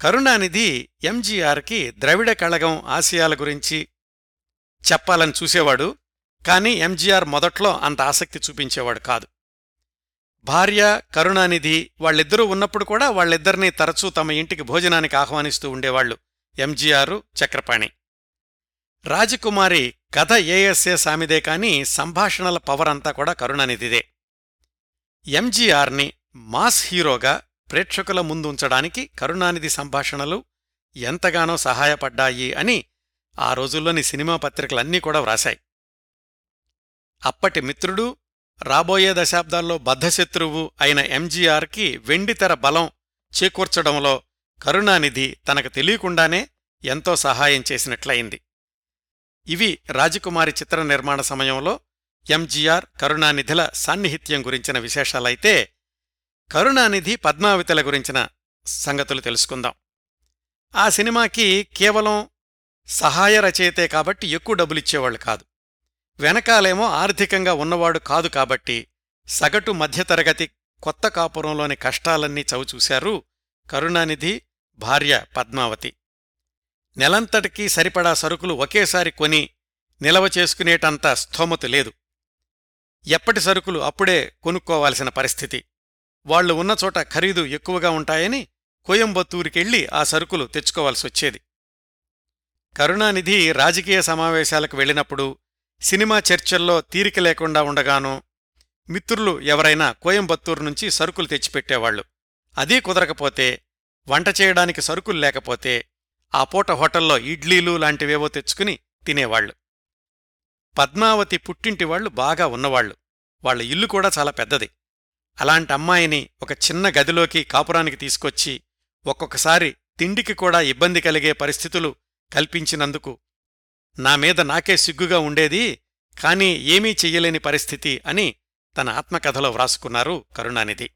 కరుణానిధి ఎంజీఆర్కి ద్రవిడ కళగం ఆశయాల గురించి చెప్పాలని చూసేవాడు కాని ఎంజీఆర్ మొదట్లో అంత ఆసక్తి చూపించేవాడు కాదు. భార్య కరుణానిధి వాళ్ళిద్దరూ ఉన్నప్పుడు కూడా వాళ్ళిద్దరినీ తరచూ తమ ఇంటికి భోజనానికి ఆహ్వానిస్తూ ఉండేవాళ్ళు ఎంజీఆరు చక్రపాణి. రాజకుమారి కథ ఏఎస్ఏ సామిదే కాని సంభాషణల పవర్ అంతా కూడా కరుణానిధిదే. ఎంజీఆర్ని మాస్ హీరోగా ప్రేక్షకుల ముందుంచడానికి కరుణానిధి సంభాషణలు ఎంతగానో సహాయపడ్డాయి అని ఆ రోజుల్లోని సినిమా పత్రికలన్నీ కూడా వ్రాశాయి. అప్పటి మిత్రుడు రాబోయే దశాబ్దాల్లో బద్ధశత్రువు అయిన ఎంజీఆర్కి వెండితెర బలం చేకూర్చడంలో కరుణానిధి తనకు తెలియకుండానే ఎంతో సహాయం చేసినట్లయింది. ఇవి రాజకుమారి చిత్ర నిర్మాణ సమయంలో ఎంజీఆర్ కరుణానిధిల సాన్నిహిత్యం గురించిన విశేషాలైతే కరుణానిధి పద్మావతిల గురించిన సంగతులు తెలుసుకుందాం. ఆ సినిమాకి కేవలం సహాయ రచయితే కాబట్టి ఎక్కువ డబ్బులిచ్చేవాళ్ళు కాదు. వెనకాలేమో ఆర్థికంగా ఉన్నవాడు కాదు కాబట్టి సగటు మధ్యతరగతి కొత్త కాపురంలోని కష్టాలన్నీ చవిచూశారు కరుణానిధి భార్య పద్మావతి. నెలంతటికీ సరిపడా సరుకులు ఒకేసారి కొని నిలవ చేసుకునేటంత స్థోమత లేదు. ఎప్పటి సరుకులు అప్పుడే కొనుక్కోవాల్సిన పరిస్థితి. వాళ్ళు ఉన్న చోట ఖరీదు ఎక్కువగా ఉంటాయని కోయంబత్తూరికెళ్ళి ఆ సరుకులు తెచ్చుకోవాల్సొచ్చేది. కరుణానిధి రాజకీయ సమావేశాలకు వెళ్ళినప్పుడు సినిమా చర్చల్లో తీరిక లేకుండా ఉండగానో మిత్రులు ఎవరైనా కోయంబత్తూరు నుంచి సరుకులు తెచ్చిపెట్టేవాళ్ళు అదీ కుదరకపోతే వంట చేయడానికి సరుకులు లేకపోతే ఆ పూట హోటల్లో ఇడ్లీలు లాంటివేవో తెచ్చుకుని తినేవాళ్ళు పద్మావతి పుట్టింటి వాళ్ళు బాగా ఉన్నవాళ్ళు వాళ్ళ ఇల్లు కూడా చాలా పెద్దది. అలాంటి అమ్మాయిని ఒక చిన్న గదిలోకి కాపురానికి తీసుకొచ్చి ఒక్కొక్కసారి తిండికి కూడా ఇబ్బంది కలిగే పరిస్థితులు కల్పించినందుకు నా మీద నాకే సిగ్గుగా ఉండేది కాని ఏమీ చెయ్యలేని పరిస్థితి అని తన ఆత్మకథలో వ్రాసుకున్నారు కరుణానిధి.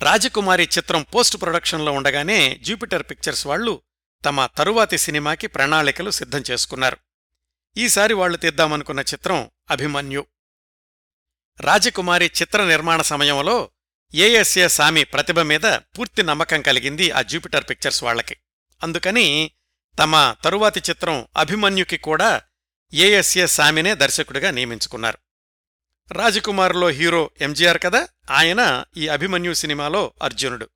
రాజకుమారి చిత్రం పోస్ట్ ప్రొడక్షన్లో ఉండగానే జూపిటర్ పిక్చర్స్ వాళ్ళు తమ తరువాతి సినిమాకి ప్రణాళికలు సిద్ధం చేసుకున్నారు. ఈసారి వాళ్ళు తీద్దామనుకున్న చిత్రం అభిమన్యు. రాజకుమారి చిత్ర నిర్మాణ సమయంలో ఏఎస్ఏ సామి ప్రతిభ మీద పూర్తి నమ్మకం కలిగింది ఆ జూపిటర్ పిక్చర్స్ వాళ్ళకి అందుకని తమ తరువాతి చిత్రం అభిమన్యుకి కూడా ఏఎస్ఏ సామినే దర్శకుడిగా నియమించుకున్నారు. రాజకుమార్లో హీరో ఎంజీఆర్ కదా ఆయన ఈ అభిమన్యు సినిమాలో అర్జునుడు.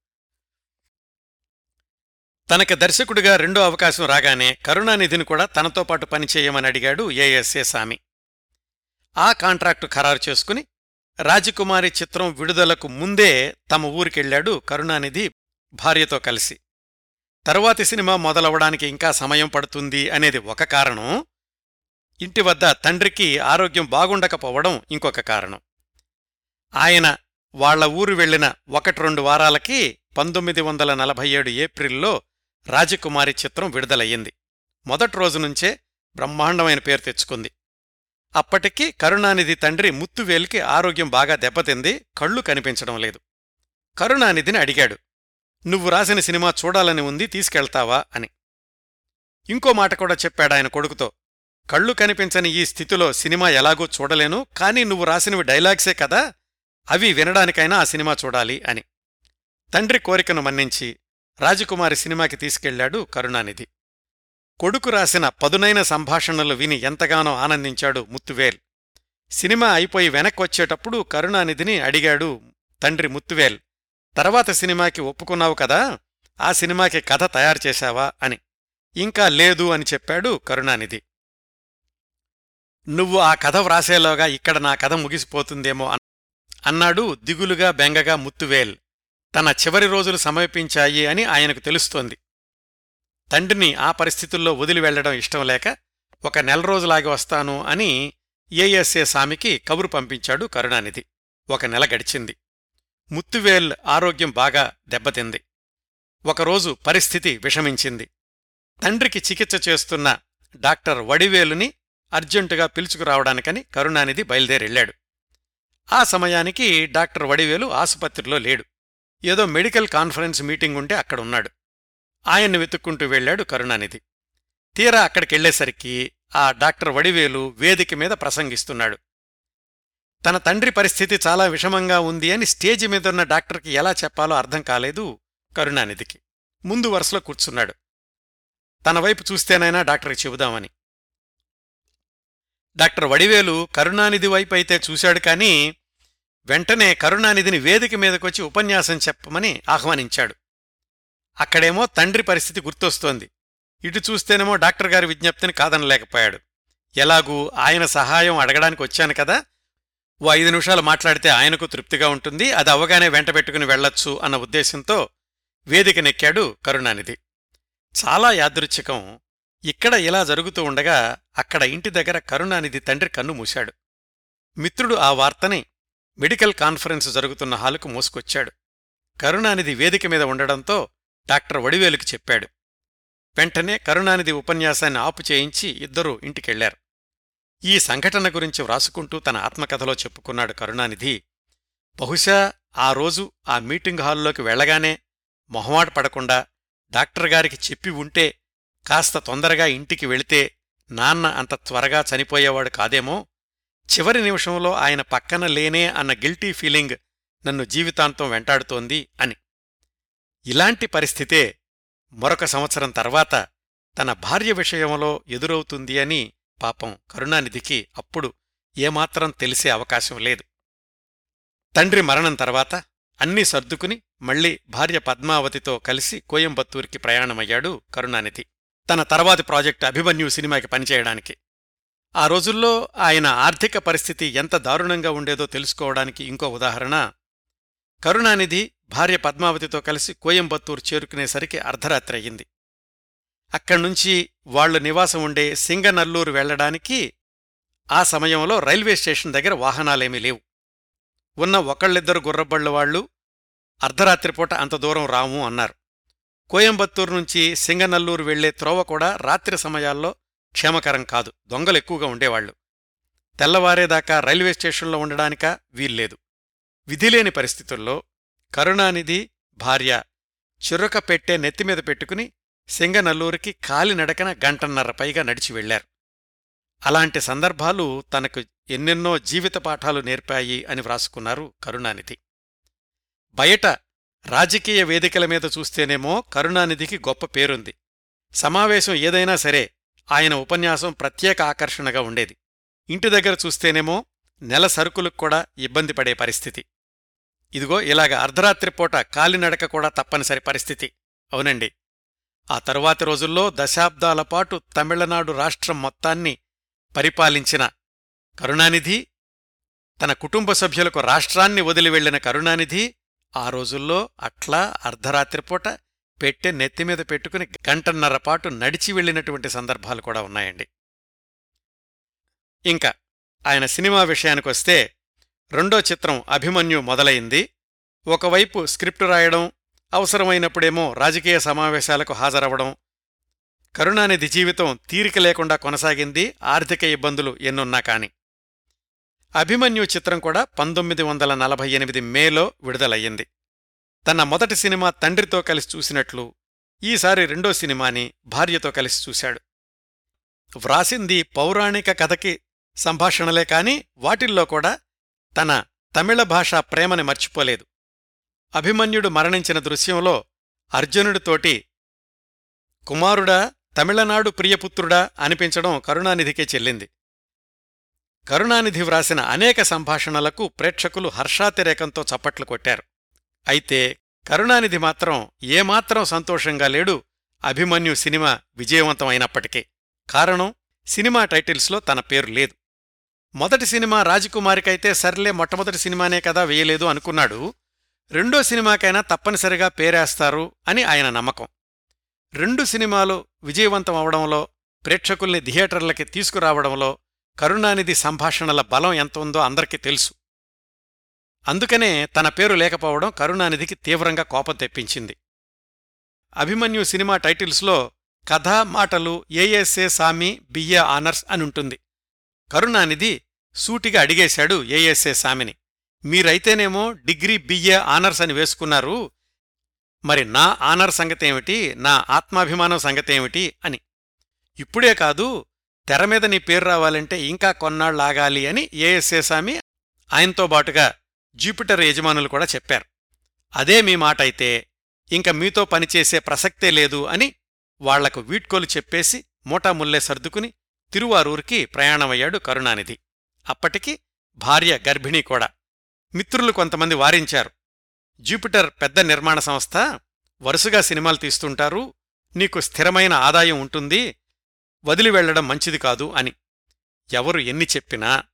తనకి దర్శకుడిగా రెండో అవకాశం రాగానే కరుణానిధిని కూడా తనతో పాటు పనిచేయమని అడిగాడు ఏఎస్ఏ సామి. ఆ కాంట్రాక్టు ఖరారు చేసుకుని రాజకుమారి చిత్రం విడుదలకు ముందే తమ ఊరికెళ్ళాడు కరుణానిధి భార్యతో కలిసి. తరువాతి సినిమా మొదలవడానికి ఇంకా సమయం పడుతుంది అనేది ఒక కారణం. ఇంటి వద్ద తండ్రికి ఆరోగ్యం బాగుండకపోవడం ఇంకొక కారణం. ఆయన వాళ్ళ ఊరు వెళ్ళిన ఒకటి రెండు వారాలకి పంతొమ్మిది వందల నలభై ఏడు ఏప్రిల్లో రాజకుమారి చిత్రం విడుదలయ్యింది. మొదటి రోజు నుంచే బ్రహ్మాండమైన పేరు తెచ్చుకుంది. అప్పటికి కరుణానిధి తండ్రి ముత్తువేలికి ఆరోగ్యం బాగా దెబ్బతింది కళ్ళు కనిపించడం లేదు. కరుణానిధిని అడిగాడు నువ్వు రాసిన సినిమా చూడాలని ఉంది తీసుకెళ్తావా అని. ఇంకో మాట కూడా చెప్పాడాయన కొడుకుతో. కళ్ళు కనిపించని ఈ స్థితిలో సినిమా ఎలాగో చూడలేను కానీ నువ్వు రాసినవి డైలాగ్సే కదా అవి వినడానికైనా ఆ సినిమా చూడాలి అని. తండ్రి కోరికను మన్నించి రాజకుమారి సినిమాకి తీసుకెళ్ళాడు కరుణానిధి. కొడుకు రాసిన పదునైన సంభాషణలు విని ఎంతగానో ఆనందించాడు ముత్తువేల్. సినిమా అయిపోయి వెనక్కొచ్చేటప్పుడు కరుణానిధిని అడిగాడు తండ్రి ముత్తువేల్. తర్వాత సినిమాకి ఒప్పుకున్నావు కదా ఆ సినిమాకి కథ తయారు చేశావా అని. ఇంకా లేదు అని చెప్పాడు కరుణానిధి. నువ్వు ఆ కథ వ్రాసేలోగా ఇక్కడ నా కథ ముగిసిపోతుందేమో అన్నాడు దిగులుగా బెంగగా ముత్తువేల్. తన చివరి రోజులు సమీపించాయి అని ఆయనకు తెలుస్తోంది. తండ్రిని ఆ పరిస్థితుల్లో వదిలి వెళ్ళడం ఇష్టం లేక ఒక నెల రోజులాగి వస్తాను అని ఏఎస్ఏ సామికి కబురు పంపించాడు కరుణానిధి. ఒక నెల గడిచింది. ముత్తువేల్ ఆరోగ్యం బాగా దెబ్బతింది. ఒకరోజు పరిస్థితి విషమించింది. తండ్రికి చికిత్స చేస్తున్న డాక్టర్ వడివేలుని అర్జెంటుగా పిలుచుకురావడానికని కరుణానిధి బయలుదేరెళ్ళాడు ఆ సమయానికి డాక్టర్ వడివేలు ఆసుపత్రిలో లేడు. ఏదో మెడికల్ కాన్ఫరెన్స్ మీటింగ్ ఉంటే అక్కడున్నాడు. ఆయన్ని వెతుక్కుంటూ వెళ్ళాడు కరుణానిధి. తీరా అక్కడికెళ్ళేసరికి ఆ డాక్టర్ వడివేలు వేదిక మీద ప్రసంగిస్తున్నాడు. తన తండ్రి పరిస్థితి చాలా విషమంగా ఉంది అని స్టేజి మీదున్న డాక్టర్కి ఎలా చెప్పాలో అర్థం కాలేదు కరుణానిధికి. ముందు వరుసలో కూర్చున్నాడు. తన వైపు చూస్తేనైనా డాక్టర్కి చెబుదామని. డాక్టర్ వడివేలు కరుణానిధి వైపు అయితే చూశాడు కానీ వెంటనే కరుణానిధిని వేదిక మీదకొచ్చి ఉపన్యాసం చెప్పమని ఆహ్వానించాడు. అక్కడేమో తండ్రి పరిస్థితి గుర్తొస్తోంది. ఇటు చూస్తేనేమో డాక్టర్ గారి విజ్ఞప్తిని కాదనలేకపోయాడు. ఎలాగూ ఆయన సహాయం అడగడానికి వచ్చాను కదా ఓ ఐదు నిమిషాలు మాట్లాడితే ఆయనకు తృప్తిగా ఉంటుంది. అది అవగానే వెంటబెట్టుకుని వెళ్ళొచ్చు అన్న ఉద్దేశంతో వేదికనెక్కాడు కరుణానిధి. చాలా యాదృచ్ఛికం. ఇక్కడ ఇలా జరుగుతూ ఉండగా అక్కడ ఇంటి దగ్గర కరుణానిధి తండ్రి కన్ను మూశాడు. మిత్రుడు ఆ వార్తని మెడికల్ కాన్ఫరెన్స్ జరుగుతున్న హాలుకు మోసుకొచ్చాడు. కరుణానిధి వేదిక మీద ఉండడంతో డాక్టర్ వడివేలుకి చెప్పాడు. వెంటనే కరుణానిధి ఉపన్యాసాన్ని ఆపు చేయించి ఇద్దరూ ఇంటికెళ్ళారు. ఈ సంఘటన గురించి వ్రాసుకుంటూ తన ఆత్మకథలో చెప్పుకున్నాడు కరుణానిధి. బహుశా ఆ రోజు ఆ మీటింగ్ హాల్లోకి వెళ్ళగానే మొహమాట పడకుండా డాక్టర్ గారికి చెప్పి ఉంటే కాస్త తొందరగా ఇంటికి వెళితే నాన్న అంత త్వరగా చనిపోయేవాడు కాదేమో? చివరి నిమిషంలో ఆయన పక్కన లేనే అన్న గిల్టీ ఫీలింగ్ నన్ను జీవితాంతం వెంటాడుతోంది అని. ఇలాంటి పరిస్థితే మరొక సంవత్సరం తర్వాత తన భార్య విషయంలో ఎదురవుతుంది అని పాపం కరుణానిధికి అప్పుడు ఏమాత్రం తెలిసే అవకాశం లేదు. తండ్రి మరణం తర్వాత అన్నీ సర్దుకుని మళ్ళీ భార్య పద్మావతితో కలిసి కోయంబత్తూరికి ప్రయాణమయ్యాడు కరుణానిధి. తన తర్వాతి ప్రాజెక్టు అభిమన్యు సినిమాకి పనిచేయడానికి. ఆ రోజుల్లో ఆయన ఆర్థిక పరిస్థితి ఎంత దారుణంగా ఉండేదో తెలుసుకోవడానికి ఇంకో ఉదాహరణ కరుణానిధి భార్య పద్మావతితో కలిసి కోయంబత్తూరు చేరుకునేసరికి అర్ధరాత్రి అయ్యింది. అక్కడ్నుంచి వాళ్ళు నివాసం ఉండే సింగనల్లూరు వెళ్ళడానికి ఆ సమయంలో రైల్వే స్టేషన్ దగ్గర వాహనాలేమీ లేవు. ఉన్న ఒకళ్ళిద్దరు గుర్రబళ్ళు వాళ్ళు అర్ధరాత్రిపూట అంత దూరం రాము అన్నారు. కోయంబత్తూరు నుంచి సింగనల్లూరు వెళ్ళే త్రోవ కూడా రాత్రి సమయాల్లో క్షేమకరం కాదు దొంగలు ఎక్కువగా ఉండేవాళ్ళు తెల్లవారేదాకా రైల్వే స్టేషన్లో ఉండడానిక వీల్లేదు. విధిలేని పరిస్థితుల్లో కరుణానిధి భార్య చిరుక పెట్టే నెత్తిమీద పెట్టుకుని సింగనల్లూరికి కాలినడకన గంటన్నర పైగా నడిచి వెళ్ళారు అలాంటి సందర్భాలు తనకు ఎన్నెన్నో జీవిత పాఠాలు నేర్పాయి అని వ్రాసుకున్నారు కరుణానిధి. బయట రాజకీయ వేదికల మీద చూస్తేనేమో కరుణానిధికి గొప్ప పేరుంది. సమావేశం ఏదైనా సరే ఆయన ఉపన్యాసం ప్రత్యేక ఆకర్షణగా ఉండేది. ఇంటి దగ్గర చూస్తేనేమో నెల సరుకులకు కూడా ఇబ్బంది పడే పరిస్థితి. ఇదిగో ఇలాగ అర్ధరాత్రిపూట కాలినడక కూడా తప్పనిసరి పరిస్థితి. అవునండి. ఆ తరువాతి రోజుల్లో దశాబ్దాల పాటు తమిళనాడు రాష్ట్రం మొత్తాన్ని పరిపాలించిన కరుణానిధి తన కుటుంబ సభ్యులకు రాష్ట్రాన్ని వదిలి వెళ్ళిన కరుణానిధి ఆ రోజుల్లో అట్లా అర్ధరాత్రిపూట పెట్టె నెత్తిమీద పెట్టుకుని గంటన్నర పాటు నడిచి వెళ్ళినటువంటి సందర్భాలు కూడా ఉన్నాయండి. ఇంకా ఆయన సినిమా విషయానికొస్తే రెండో చిత్రం అభిమన్యు మొదలైంది. ఒకవైపు స్క్రిప్టు రాయడం అవసరమైనప్పుడేమో రాజకీయ సమావేశాలకు హాజరవడం కరుణానిధి జీవితం తీరిక లేకుండా కొనసాగింది ఆర్థిక ఇబ్బందులు ఎన్నున్నా కాని. అభిమన్యు చిత్రం కూడా పంతొమ్మిది వందల నలభై ఎనిమిది మేలో విడుదలయ్యింది. తన మొదటి సినిమా తండ్రితో కలిసి చూసినట్లు ఈసారి రెండో సినిమాని భార్యతో కలిసి చూశాడు. వ్రాసింది పౌరాణిక కథకి సంభాషణలే కాని వాటిల్లో కూడా తన తమిళ భాషా ప్రేమని మర్చిపోలేదు. అభిమన్యుడు మరణించిన దృశ్యంలో అర్జునుడితోటి కుమారుడా తమిళనాడు ప్రియపుత్రుడా అనిపించడం కరుణానిధికే చెల్లింది. కరుణానిధి వ్రాసిన అనేక సంభాషణలకు ప్రేక్షకులు హర్షాతిరేకంతో చప్పట్లు కొట్టారు. అయితే కరుణానిధి మాత్రం ఏమాత్రం సంతోషంగా లేడు. అభిమన్యు సినిమా విజయవంతమైనప్పటికీ. కారణం సినిమా టైటిల్స్లో తన పేరు లేదు. మొదటి సినిమా రాజకుమారికైతే సర్లే మొట్టమొదటి సినిమానే కదా వేయలేదు అనుకున్నాడు. రెండో సినిమాకైనా తప్పనిసరిగా పేరేస్తారు అని ఆయన నమ్మకం. రెండు సినిమాలు విజయవంతం అవడంలో ప్రేక్షకుల్ని థియేటర్లకి తీసుకురావడంలో కరుణానిధి సంభాషణల బలం ఎంత ఉందో అందరికీ తెలుసు. అందుకనే తన పేరు లేకపోవడం కరుణానిధికి తీవ్రంగా కోపం తెప్పించింది. అభిమన్యు సినిమా టైటిల్స్లో కథ మాటలు ఏఎస్ఏ సామి బిఏ ఆనర్స్ అనుంటుంది కరుణానిధి సూటిగా అడిగేశాడు ఏఎస్ఏ సామిని. మీరైతేనేమో డిగ్రీ బిఏ ఆనర్స్ అని వేసుకున్నారు. మరి నా ఆనర్ సంగతేమిటి? నా ఆత్మాభిమానం సంగతేమిటి? అని. ఇప్పుడే కాదు తెర మీద నీ పేరు రావాలంటే ఇంకా కొన్నాళ్ళాగాలి అని ఏఎస్ఏ స్వామి ఆయనతో బాటుగా జూపిటర్ యజమానులు కూడా చెప్పారు. అదే మీ మాటైతే ఇంక మీతో పనిచేసే ప్రసక్తే లేదు అని వాళ్ళకు వీడ్కోలు చెప్పేసి మూటాముల్లే సర్దుకుని తిరువారూరికి ప్రయాణమయ్యాడు కరుణానిధి. అప్పటికి భార్య గర్భిణీ కూడా. మిత్రులు కొంతమంది వారించారు. జూపిటర్ పెద్ద నిర్మాణ సంస్థ వరుసగా సినిమాలు తీస్తుంటారు నీకు స్థిరమైన ఆదాయం ఉంటుంది వదిలి వెళ్ళడం మంచిది కాదు అని. ఎవరు ఎన్ని చెప్పినా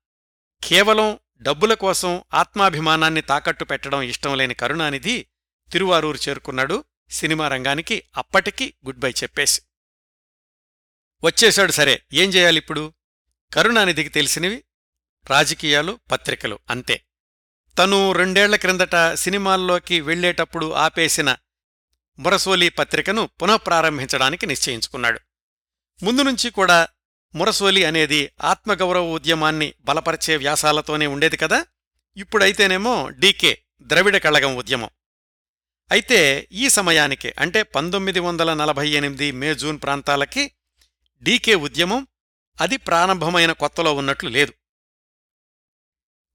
కేవలం డబ్బుల కోసం ఆత్మాభిమానాన్ని తాకట్టు పెట్టడం ఇష్టం లేని కరుణానిధి తిరువారూరు చేరుకున్నాడు సినిమా రంగానికి అప్పటికి గుడ్ బై చెప్పేసి. వచ్చేశాడు సరే ఏం చేయాలిప్పుడు? కరుణానిధికి తెలిసినవి రాజకీయాలు పత్రికలు అంతే. తను రెండేళ్ళ క్రిందట సినిమాల్లోకి వెళ్ళేటప్పుడు ఆపేసిన మురసోలి పత్రికను పునఃప్రారంభించడానికి నిశ్చయించుకున్నాడు. ముందు నుంచి కూడా మురసోలి అనేది ఆత్మగౌరవ ఉద్యమాన్ని బలపరిచే వ్యాసాలతోనే ఉండేది కదా? ఇప్పుడైతేనేమో డీకే ద్రవిడ కళగం ఉద్యమం. అయితే ఈ సమయానికి అంటే పంతొమ్మిది వందల నలభై ఎనిమిది మే జూన్ ప్రాంతాలకి డీకే ఉద్యమం అది ప్రారంభమైన కొత్తలో ఉన్నట్లు లేదు.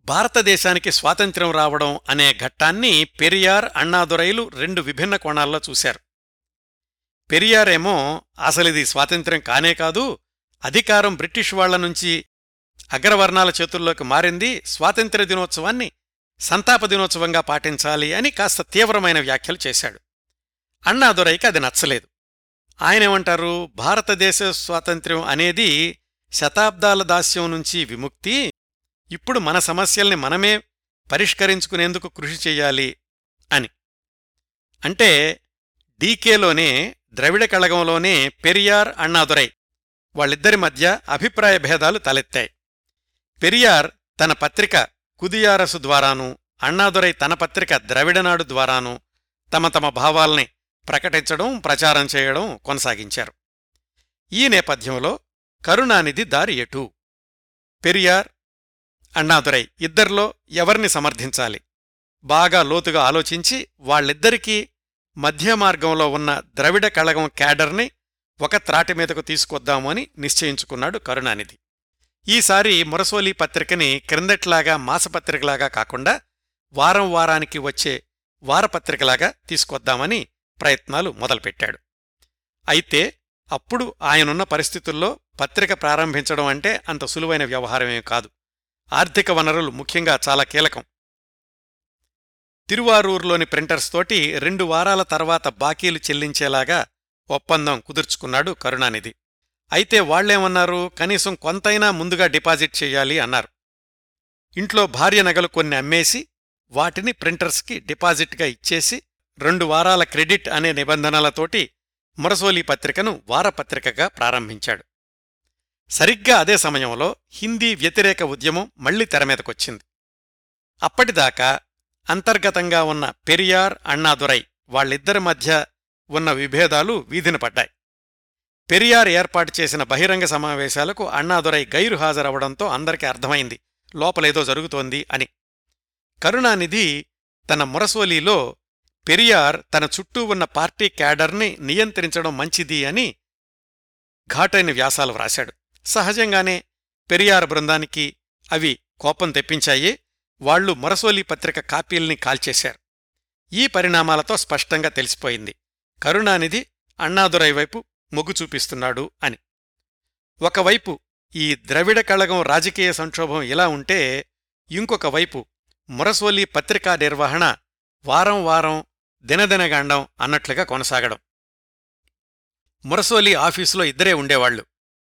భారతదేశానికి స్వాతంత్ర్యం రావడం అనే ఘట్టాన్ని పెరియార్ అన్నాదురైలు రెండు విభిన్న కోణాల్లో చూశారు. పెరియారేమో అసలిది స్వాతంత్ర్యం కానే కాదు అధికారం బ్రిటిష్ వాళ్ళ నుంచి అగ్రవర్ణాల చేతుల్లోకి మారింది స్వాతంత్ర్య దినోత్సవాన్ని సంతాప దినోత్సవంగా పాటించాలి అని కాస్త తీవ్రమైన వ్యాఖ్యలు చేశాడు. అన్నాదురైకి అది నచ్చలేదు. ఆయనేమంటారు? భారతదేశ స్వాతంత్ర్యం అనేది శతాబ్దాల దాస్యం నుంచి విముక్తి ఇప్పుడు మన సమస్యల్ని మనమే పరిష్కరించుకునేందుకు కృషి చెయ్యాలి అని. అంటే డీకేలోనే ద్రవిడ కళగంలోనే పెరియార్ అన్నాదురై వాళ్ళిద్దరి మధ్య అభిప్రాయ భేదాలు తలెత్తాయి. పెరియార్ తన పత్రిక కుదియారసు ద్వారానూ అన్నాదురై తన పత్రిక ద్రవిడనాడు ద్వారానూ తమ తమ భావాల్ని ప్రకటించడం ప్రచారం చేయడం కొనసాగించారు. ఈ నేపథ్యంలో కరుణానిధి దారి ఎటు? పెరియార్ అన్నాదురై ఇద్దర్లో ఎవరిని సమర్థించాలి? బాగా లోతుగా ఆలోచించి వాళ్ళిద్దరికీ మధ్య మార్గంలో ఉన్న ద్రవిడ కళగం క్యాడర్ని ఒక త్రాటి మీదకు తీసుకొద్దాము అని నిశ్చయించుకున్నాడు కరుణానిధి. ఈసారి మురసోలి పత్రికని క్రిందట్లాగా మాసపత్రికలాగా కాకుండా వారం వారానికి వచ్చే వారపత్రికలాగా తీసుకొద్దామని ప్రయత్నాలు మొదలుపెట్టాడు. అయితే అప్పుడు ఆయనున్న పరిస్థితుల్లో పత్రిక ప్రారంభించడం అంటే అంత సులువైన వ్యవహారమేం కాదు. ఆర్థిక వనరులు ముఖ్యంగా చాలా కీలకం. తిరువారూరులోని ప్రింటర్స్ తోటి రెండు వారాల తర్వాత బాకీలు చెల్లించేలాగా ఒప్పందం కుదుర్చుకున్నాడు కరుణానిధి. అయితే వాళ్ళేమన్నారు కనీసం కొంతైనా ముందుగా డిపాజిట్ చెయ్యాలి అన్నారు. ఇంట్లో భార్య నగలు కొన్ని అమ్మేసి వాటిని ప్రింటర్స్కి డిపాజిట్గా ఇచ్చేసి రెండు వారాల క్రెడిట్ అనే నిబంధనలతోటి మురసోలి పత్రికను వారపత్రికగా ప్రారంభించాడు. సరిగ్గా అదే సమయంలో హిందీ వ్యతిరేక ఉద్యమం మళ్ళీ తెరమీదకొచ్చింది అప్పటిదాకా అంతర్గతంగా ఉన్న పెరియార్ అన్నాదురై వాళ్ళిద్దరి మధ్య ఉన్న విభేదాలు వీధిన పడ్డాయి. పెరియార్ ఏర్పాటు చేసిన బహిరంగ సమావేశాలకు అన్నాదురై గైరు హాజరవడంతో అందరికీ అర్థమైంది లోపలేదో జరుగుతోంది అని. కరుణానిధి తన మురసోలీలో పెరియార్ తన చుట్టూ ఉన్న పార్టీ క్యాడర్ని నియంత్రించడం మంచిది అని ఘాటైన వ్యాసాలు వ్రాశాడు. సహజంగానే పెరియార్ బృందానికి అవి కోపం తెప్పించాయి. వాళ్ళు మురసోలి పత్రిక కాపీల్ని కాల్చేశారు. ఈ పరిణామాలతో స్పష్టంగా తెలిసిపోయింది. కరుణానిధి అన్నాదురై వైపు మొగ్గు చూపిస్తున్నాడు అని. ఒకవైపు ఈ ద్రవిడ కళగం రాజకీయ సంక్షోభం ఇలా ఉంటే ఇంకొక వైపు మురసోలి పత్రికా నిర్వహణ వారం వారం దినదినగాండం అన్నట్లుగా కొనసాగడం. మురసోలి ఆఫీసులో ఇద్దరే ఉండేవాళ్ళు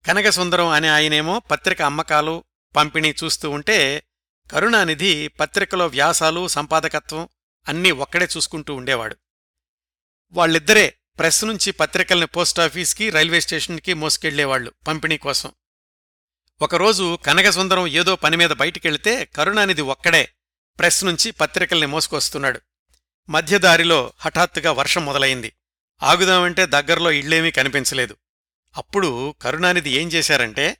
కనకసుందరం అనే ఆయనేమో పత్రిక అమ్మకాలు పంపిణీ చూస్తూ ఉంటే కరుణానిధి పత్రికలో వ్యాసాలు సంపాదకత్వం అన్నీ ఒక్కడే చూసుకుంటూ ఉండేవాడు. వాళ్ళిద్దరే ప్రెస్ నుంచి పత్రికల్ని పోస్టాఫీస్కి రైల్వే స్టేషన్కి మోసుకెళ్ళేవాళ్ళు పంపిణీ కోసం. ఒకరోజు కనకసుందరం ఏదో పనిమీద బయటికెళ్తే కరుణానిధి ఒక్కడే ప్రెస్ నుంచి పత్రికల్ని మోసుకొస్తున్నాడు. మధ్యదారిలో హఠాత్తుగా వర్షం మొదలైంది. ఆగుదామంటే దగ్గరలో ఇళ్ళేమీ కనిపించలేదు. అప్పుడు కరుణానిధి ఏం చేశారంటే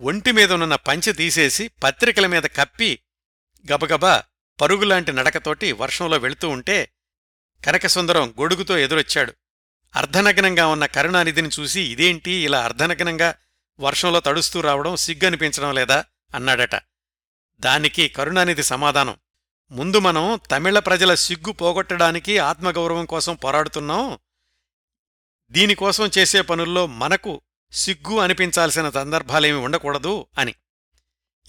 ఒంటి మీదనున్న పంచె తీసేసి పత్రికల మీద కప్పి గబగబా పరుగులాంటి నడకతోటి వర్షంలో వెళుతూ ఉంటే కనకసుందరం గొడుగుతో ఎదురొచ్చాడు. అర్ధనగ్నంగా ఉన్న కరుణానిధిని చూసి ఇదేంటి ఇలా అర్ధనగ్నంగా వర్షంలో తడుస్తూ రావడం సిగ్గనిపించడం లేదా అన్నాడట. దానికి కరుణానిధి సమాధానం ముందు మనం తమిళ ప్రజల సిగ్గు పోగొట్టడానికి ఆత్మగౌరవం కోసం పోరాడుతున్నాం దీనికోసం చేసే పనుల్లో మనకు సిగ్గు అనిపించాల్సిన సందర్భాలేమి ఉండకూడదు అని.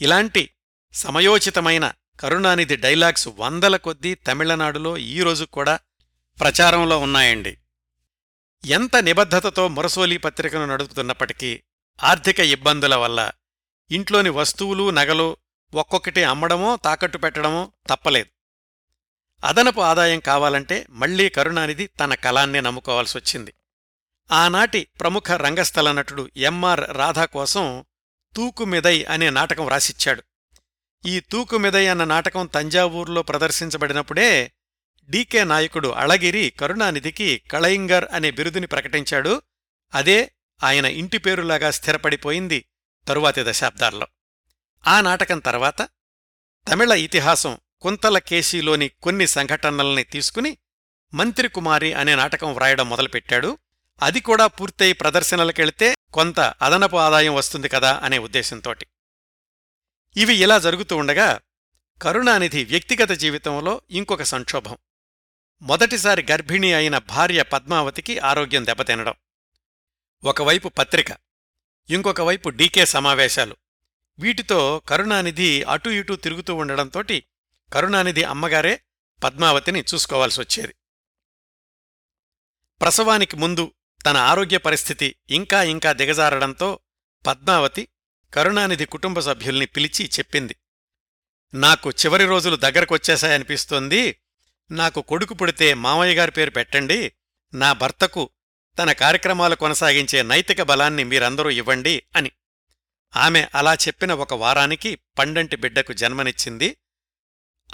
ఇలాంటి సమయోచితమైన కరుణానిధి డైలాగ్స్ వందల కొద్దీ తమిళనాడులో ఈరోజు కూడా ప్రచారంలో ఉన్నాయండి. ఎంత నిబద్ధతతో మురసోలి పత్రికను నడుపుతున్నప్పటికీ ఆర్థిక ఇబ్బందుల వల్ల ఇంట్లోని వస్తువులు నగలు ఒక్కొక్కటి అమ్మడమో తాకట్టు పెట్టడమో తప్పలేదు. అదనపు ఆదాయం కావాలంటే మళ్ళీ కరుణానిధి తన కళాన్నే నమ్ముకోవాల్సొచ్చింది. ఆనాటి ప్రముఖ రంగస్థల నటుడు ఎంఆర్ రాధా కోసం తూకుమిదై అనే నాటకం రాసిచ్చాడు. ఈ తూకుమిదై అన్న నాటకం తంజావూరులో ప్రదర్శించబడినప్పుడే డీకే నాయకుడు అళగిరి కరుణానిధికి కళయింగర్ అనే బిరుదుని ప్రకటించాడు. అదే ఆయన ఇంటి పేరులాగా స్థిరపడిపోయింది తరువాతి దశాబ్దాల్లో. ఆ నాటకం తర్వాత తమిళ ఇతిహాసం కుంతల కేశీలోని కొన్ని సంఘటనల్ని తీసుకుని మంత్రికుమారి అనే నాటకం వ్రాయడం మొదలుపెట్టాడు. అది కూడా పూర్తయి ప్రదర్శనలకెళ్తే కొంత అదనపు ఆదాయం వస్తుంది కదా అనే ఉద్దేశంతోటి. ఇవి ఇలా జరుగుతూ ఉండగా కరుణానిధి వ్యక్తిగత జీవితంలో ఇంకొక సంక్షోభం. మొదటిసారి గర్భిణి అయిన భార్య పద్మావతికి ఆరోగ్యం దెబ్బతినడం. ఒకవైపు పత్రిక ఇంకొక వైపు డీకే సమావేశాలు. వీటితో కరుణానిధి అటూ ఇటూ తిరుగుతూ ఉండడంతోటి కరుణానిధి అమ్మగారే పద్మావతిని చూసుకోవాల్సొచ్చేది. ప్రసవానికి ముందు తన ఆరోగ్య పరిస్థితి ఇంకా ఇంకా దిగజారడంతో పద్మావతి కరుణానిధి కుటుంబ సభ్యుల్ని పిలిచి చెప్పింది. నాకు చివరి రోజులు దగ్గరకొచ్చేశాయనిపిస్తోంది. నాకు కొడుకు పుడితే మామయ్య గారి పేరు పెట్టండి. నా భర్తకు తన కార్యక్రమాలు కొనసాగించే నైతిక బలాన్ని మీరందరూ ఇవ్వండి అని. ఆమె అలా చెప్పిన ఒక వారానికి పండంటి బిడ్డకు జన్మనిచ్చింది.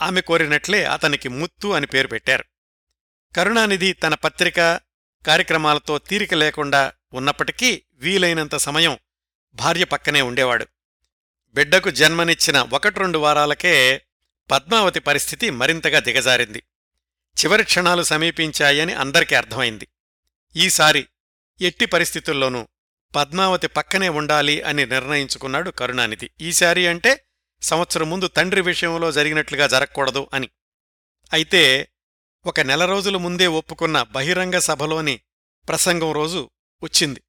ఆమె కోరినట్లే అతనికి ముత్తు అని పేరు పెట్టారు. కరుణానిధి తన పత్రిక కార్యక్రమాలతో తీరిక లేకుండా ఉన్నప్పటికీ వీలైనంత సమయం భార్య పక్కనే ఉండేవాడు. బిడ్డకు జన్మనిచ్చిన ఒకటి రెండు వారాలకే పద్మావతి పరిస్థితి మరింతగా దిగజారింది. చివరి క్షణాలు సమీపించాయని అందరికీ అర్థమైంది. ఈసారి ఎట్టి పరిస్థితుల్లోనూ పద్మావతి పక్కనే ఉండాలి అని నిర్ణయించుకున్నాడు కరుణానిధి. ఈసారి అంటే సంవత్సరం ముందు తండ్రి విషయంలో జరిగినట్లుగా జరగకూడదు అని. అయితే ఒక నెల రోజుల ముందే ఒప్పుకున్న బహిరంగ సభలోని ప్రసంగం రోజు వచ్చింది.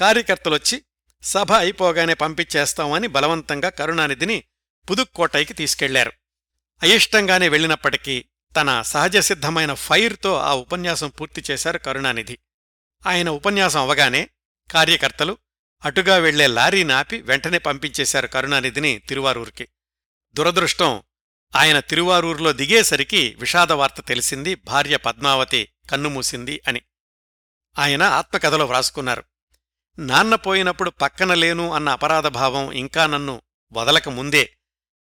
కార్యకర్తలొచ్చి సభ అయిపోగానే పంపించేస్తామని బలవంతంగా కరుణానిధిని పుదుక్కోటైకి తీసుకెళ్ళారు. అయిష్టంగానే వెళ్ళినప్పటికీ తన సహజసిద్ధమైన ఫైర్తో ఆ ఉపన్యాసం పూర్తి చేశారు కరుణానిధి. ఆయన ఉపన్యాసం అవగానే కార్యకర్తలు అటుగా వెళ్ళే లారీ నాపి వెంటనే పంపించేశారు కరుణానిధిని తిరువారూర్కి. దురదృష్టం ఆయన తిరువారూరులో దిగేసరికి విషాదవార్త తెలిసింది భార్య పద్మావతి కన్నుమూసింది అని. ఆయన ఆత్మకథలో వ్రాసుకున్నారు నాన్న పోయినప్పుడు పక్కన లేను అన్న అపరాధభావం ఇంకా నన్ను వదలక ముందే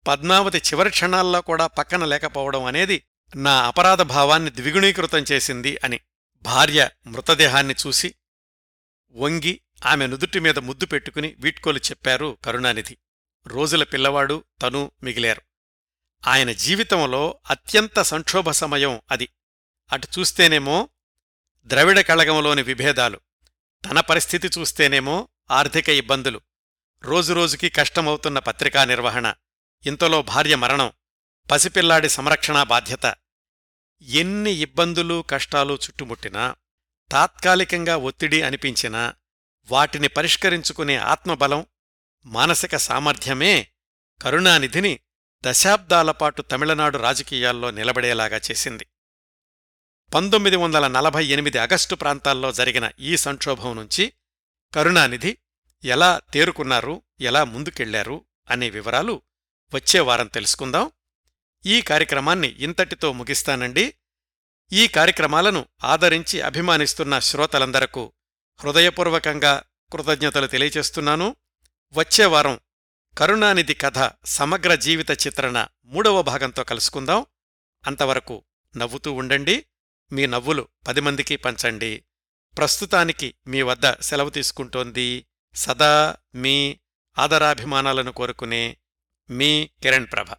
పద్మావతి చివరి క్షణాల్లో కూడా పక్కన లేకపోవడం అనేది నా అపరాధ భావాన్ని ద్విగుణీకృతం చేసింది అని భార్య మృతదేహాన్ని చూసి వంగి ఆమె నుదుటి మీద ముద్దు పెట్టుకుని వీడ్కోలు చెప్పారు కరుణానిధి. రోజుల పిల్లవాడు తను మిగిలారు. ఆయన జీవితంలో అత్యంత సంక్షోభ సమయం అది. అటు చూస్తేనేమో ద్రవిడ కళగంలోని విభేదాలు తన పరిస్థితి చూస్తేనేమో ఆర్థిక ఇబ్బందులు రోజురోజుకి కష్టమవుతున్న పత్రికా నిర్వహణ ఇంతలో భార్య మరణం పసిపిల్లాడి సంరక్షణా బాధ్యత. ఎన్ని ఇబ్బందులు కష్టాలు చుట్టుముట్టినా తాత్కాలికంగా ఒత్తిడి అనిపించినా వాటిని పరిష్కరించుకునే ఆత్మబలం మానసిక సామర్థ్యమే కరుణానిధిని దశాబ్దాలపాటు తమిళనాడు రాజకీయాల్లో నిలబడేలాగా చేసింది. పంతొమ్మిది వందల నలభై ఎనిమిది ఆగస్టు ప్రాంతాల్లో జరిగిన ఈ సంక్షోభం నుంచి కరుణానిధి ఎలా తేరుకున్నారు ఎలా ముందుకెళ్ళారు అనే వివరాలు వచ్చే వారం తెలుసుకుందాం. ఈ కార్యక్రమాన్ని ఇంతటితో ముగిస్తానండి. ఈ కార్యక్రమాలను ఆదరించి అభిమానిస్తున్న శ్రోతలందరకు హృదయపూర్వకంగా కృతజ్ఞతలు తెలియచేస్తున్నాను వచ్చే వారం కరుణానిధి కథ సమగ్ర జీవిత చిత్రణ మూడవ భాగంతో కలుసుకుందాం. అంతవరకు నవ్వుతూ ఉండండి. మీ నవ్వులు పది మందికి పంచండి. ప్రస్తుతానికి మీ వద్ద సెలవు తీసుకుంటోంది సదా మీ ఆదరాభిమానాలను కోరుకునే మీ కిరణ్ ప్రభ.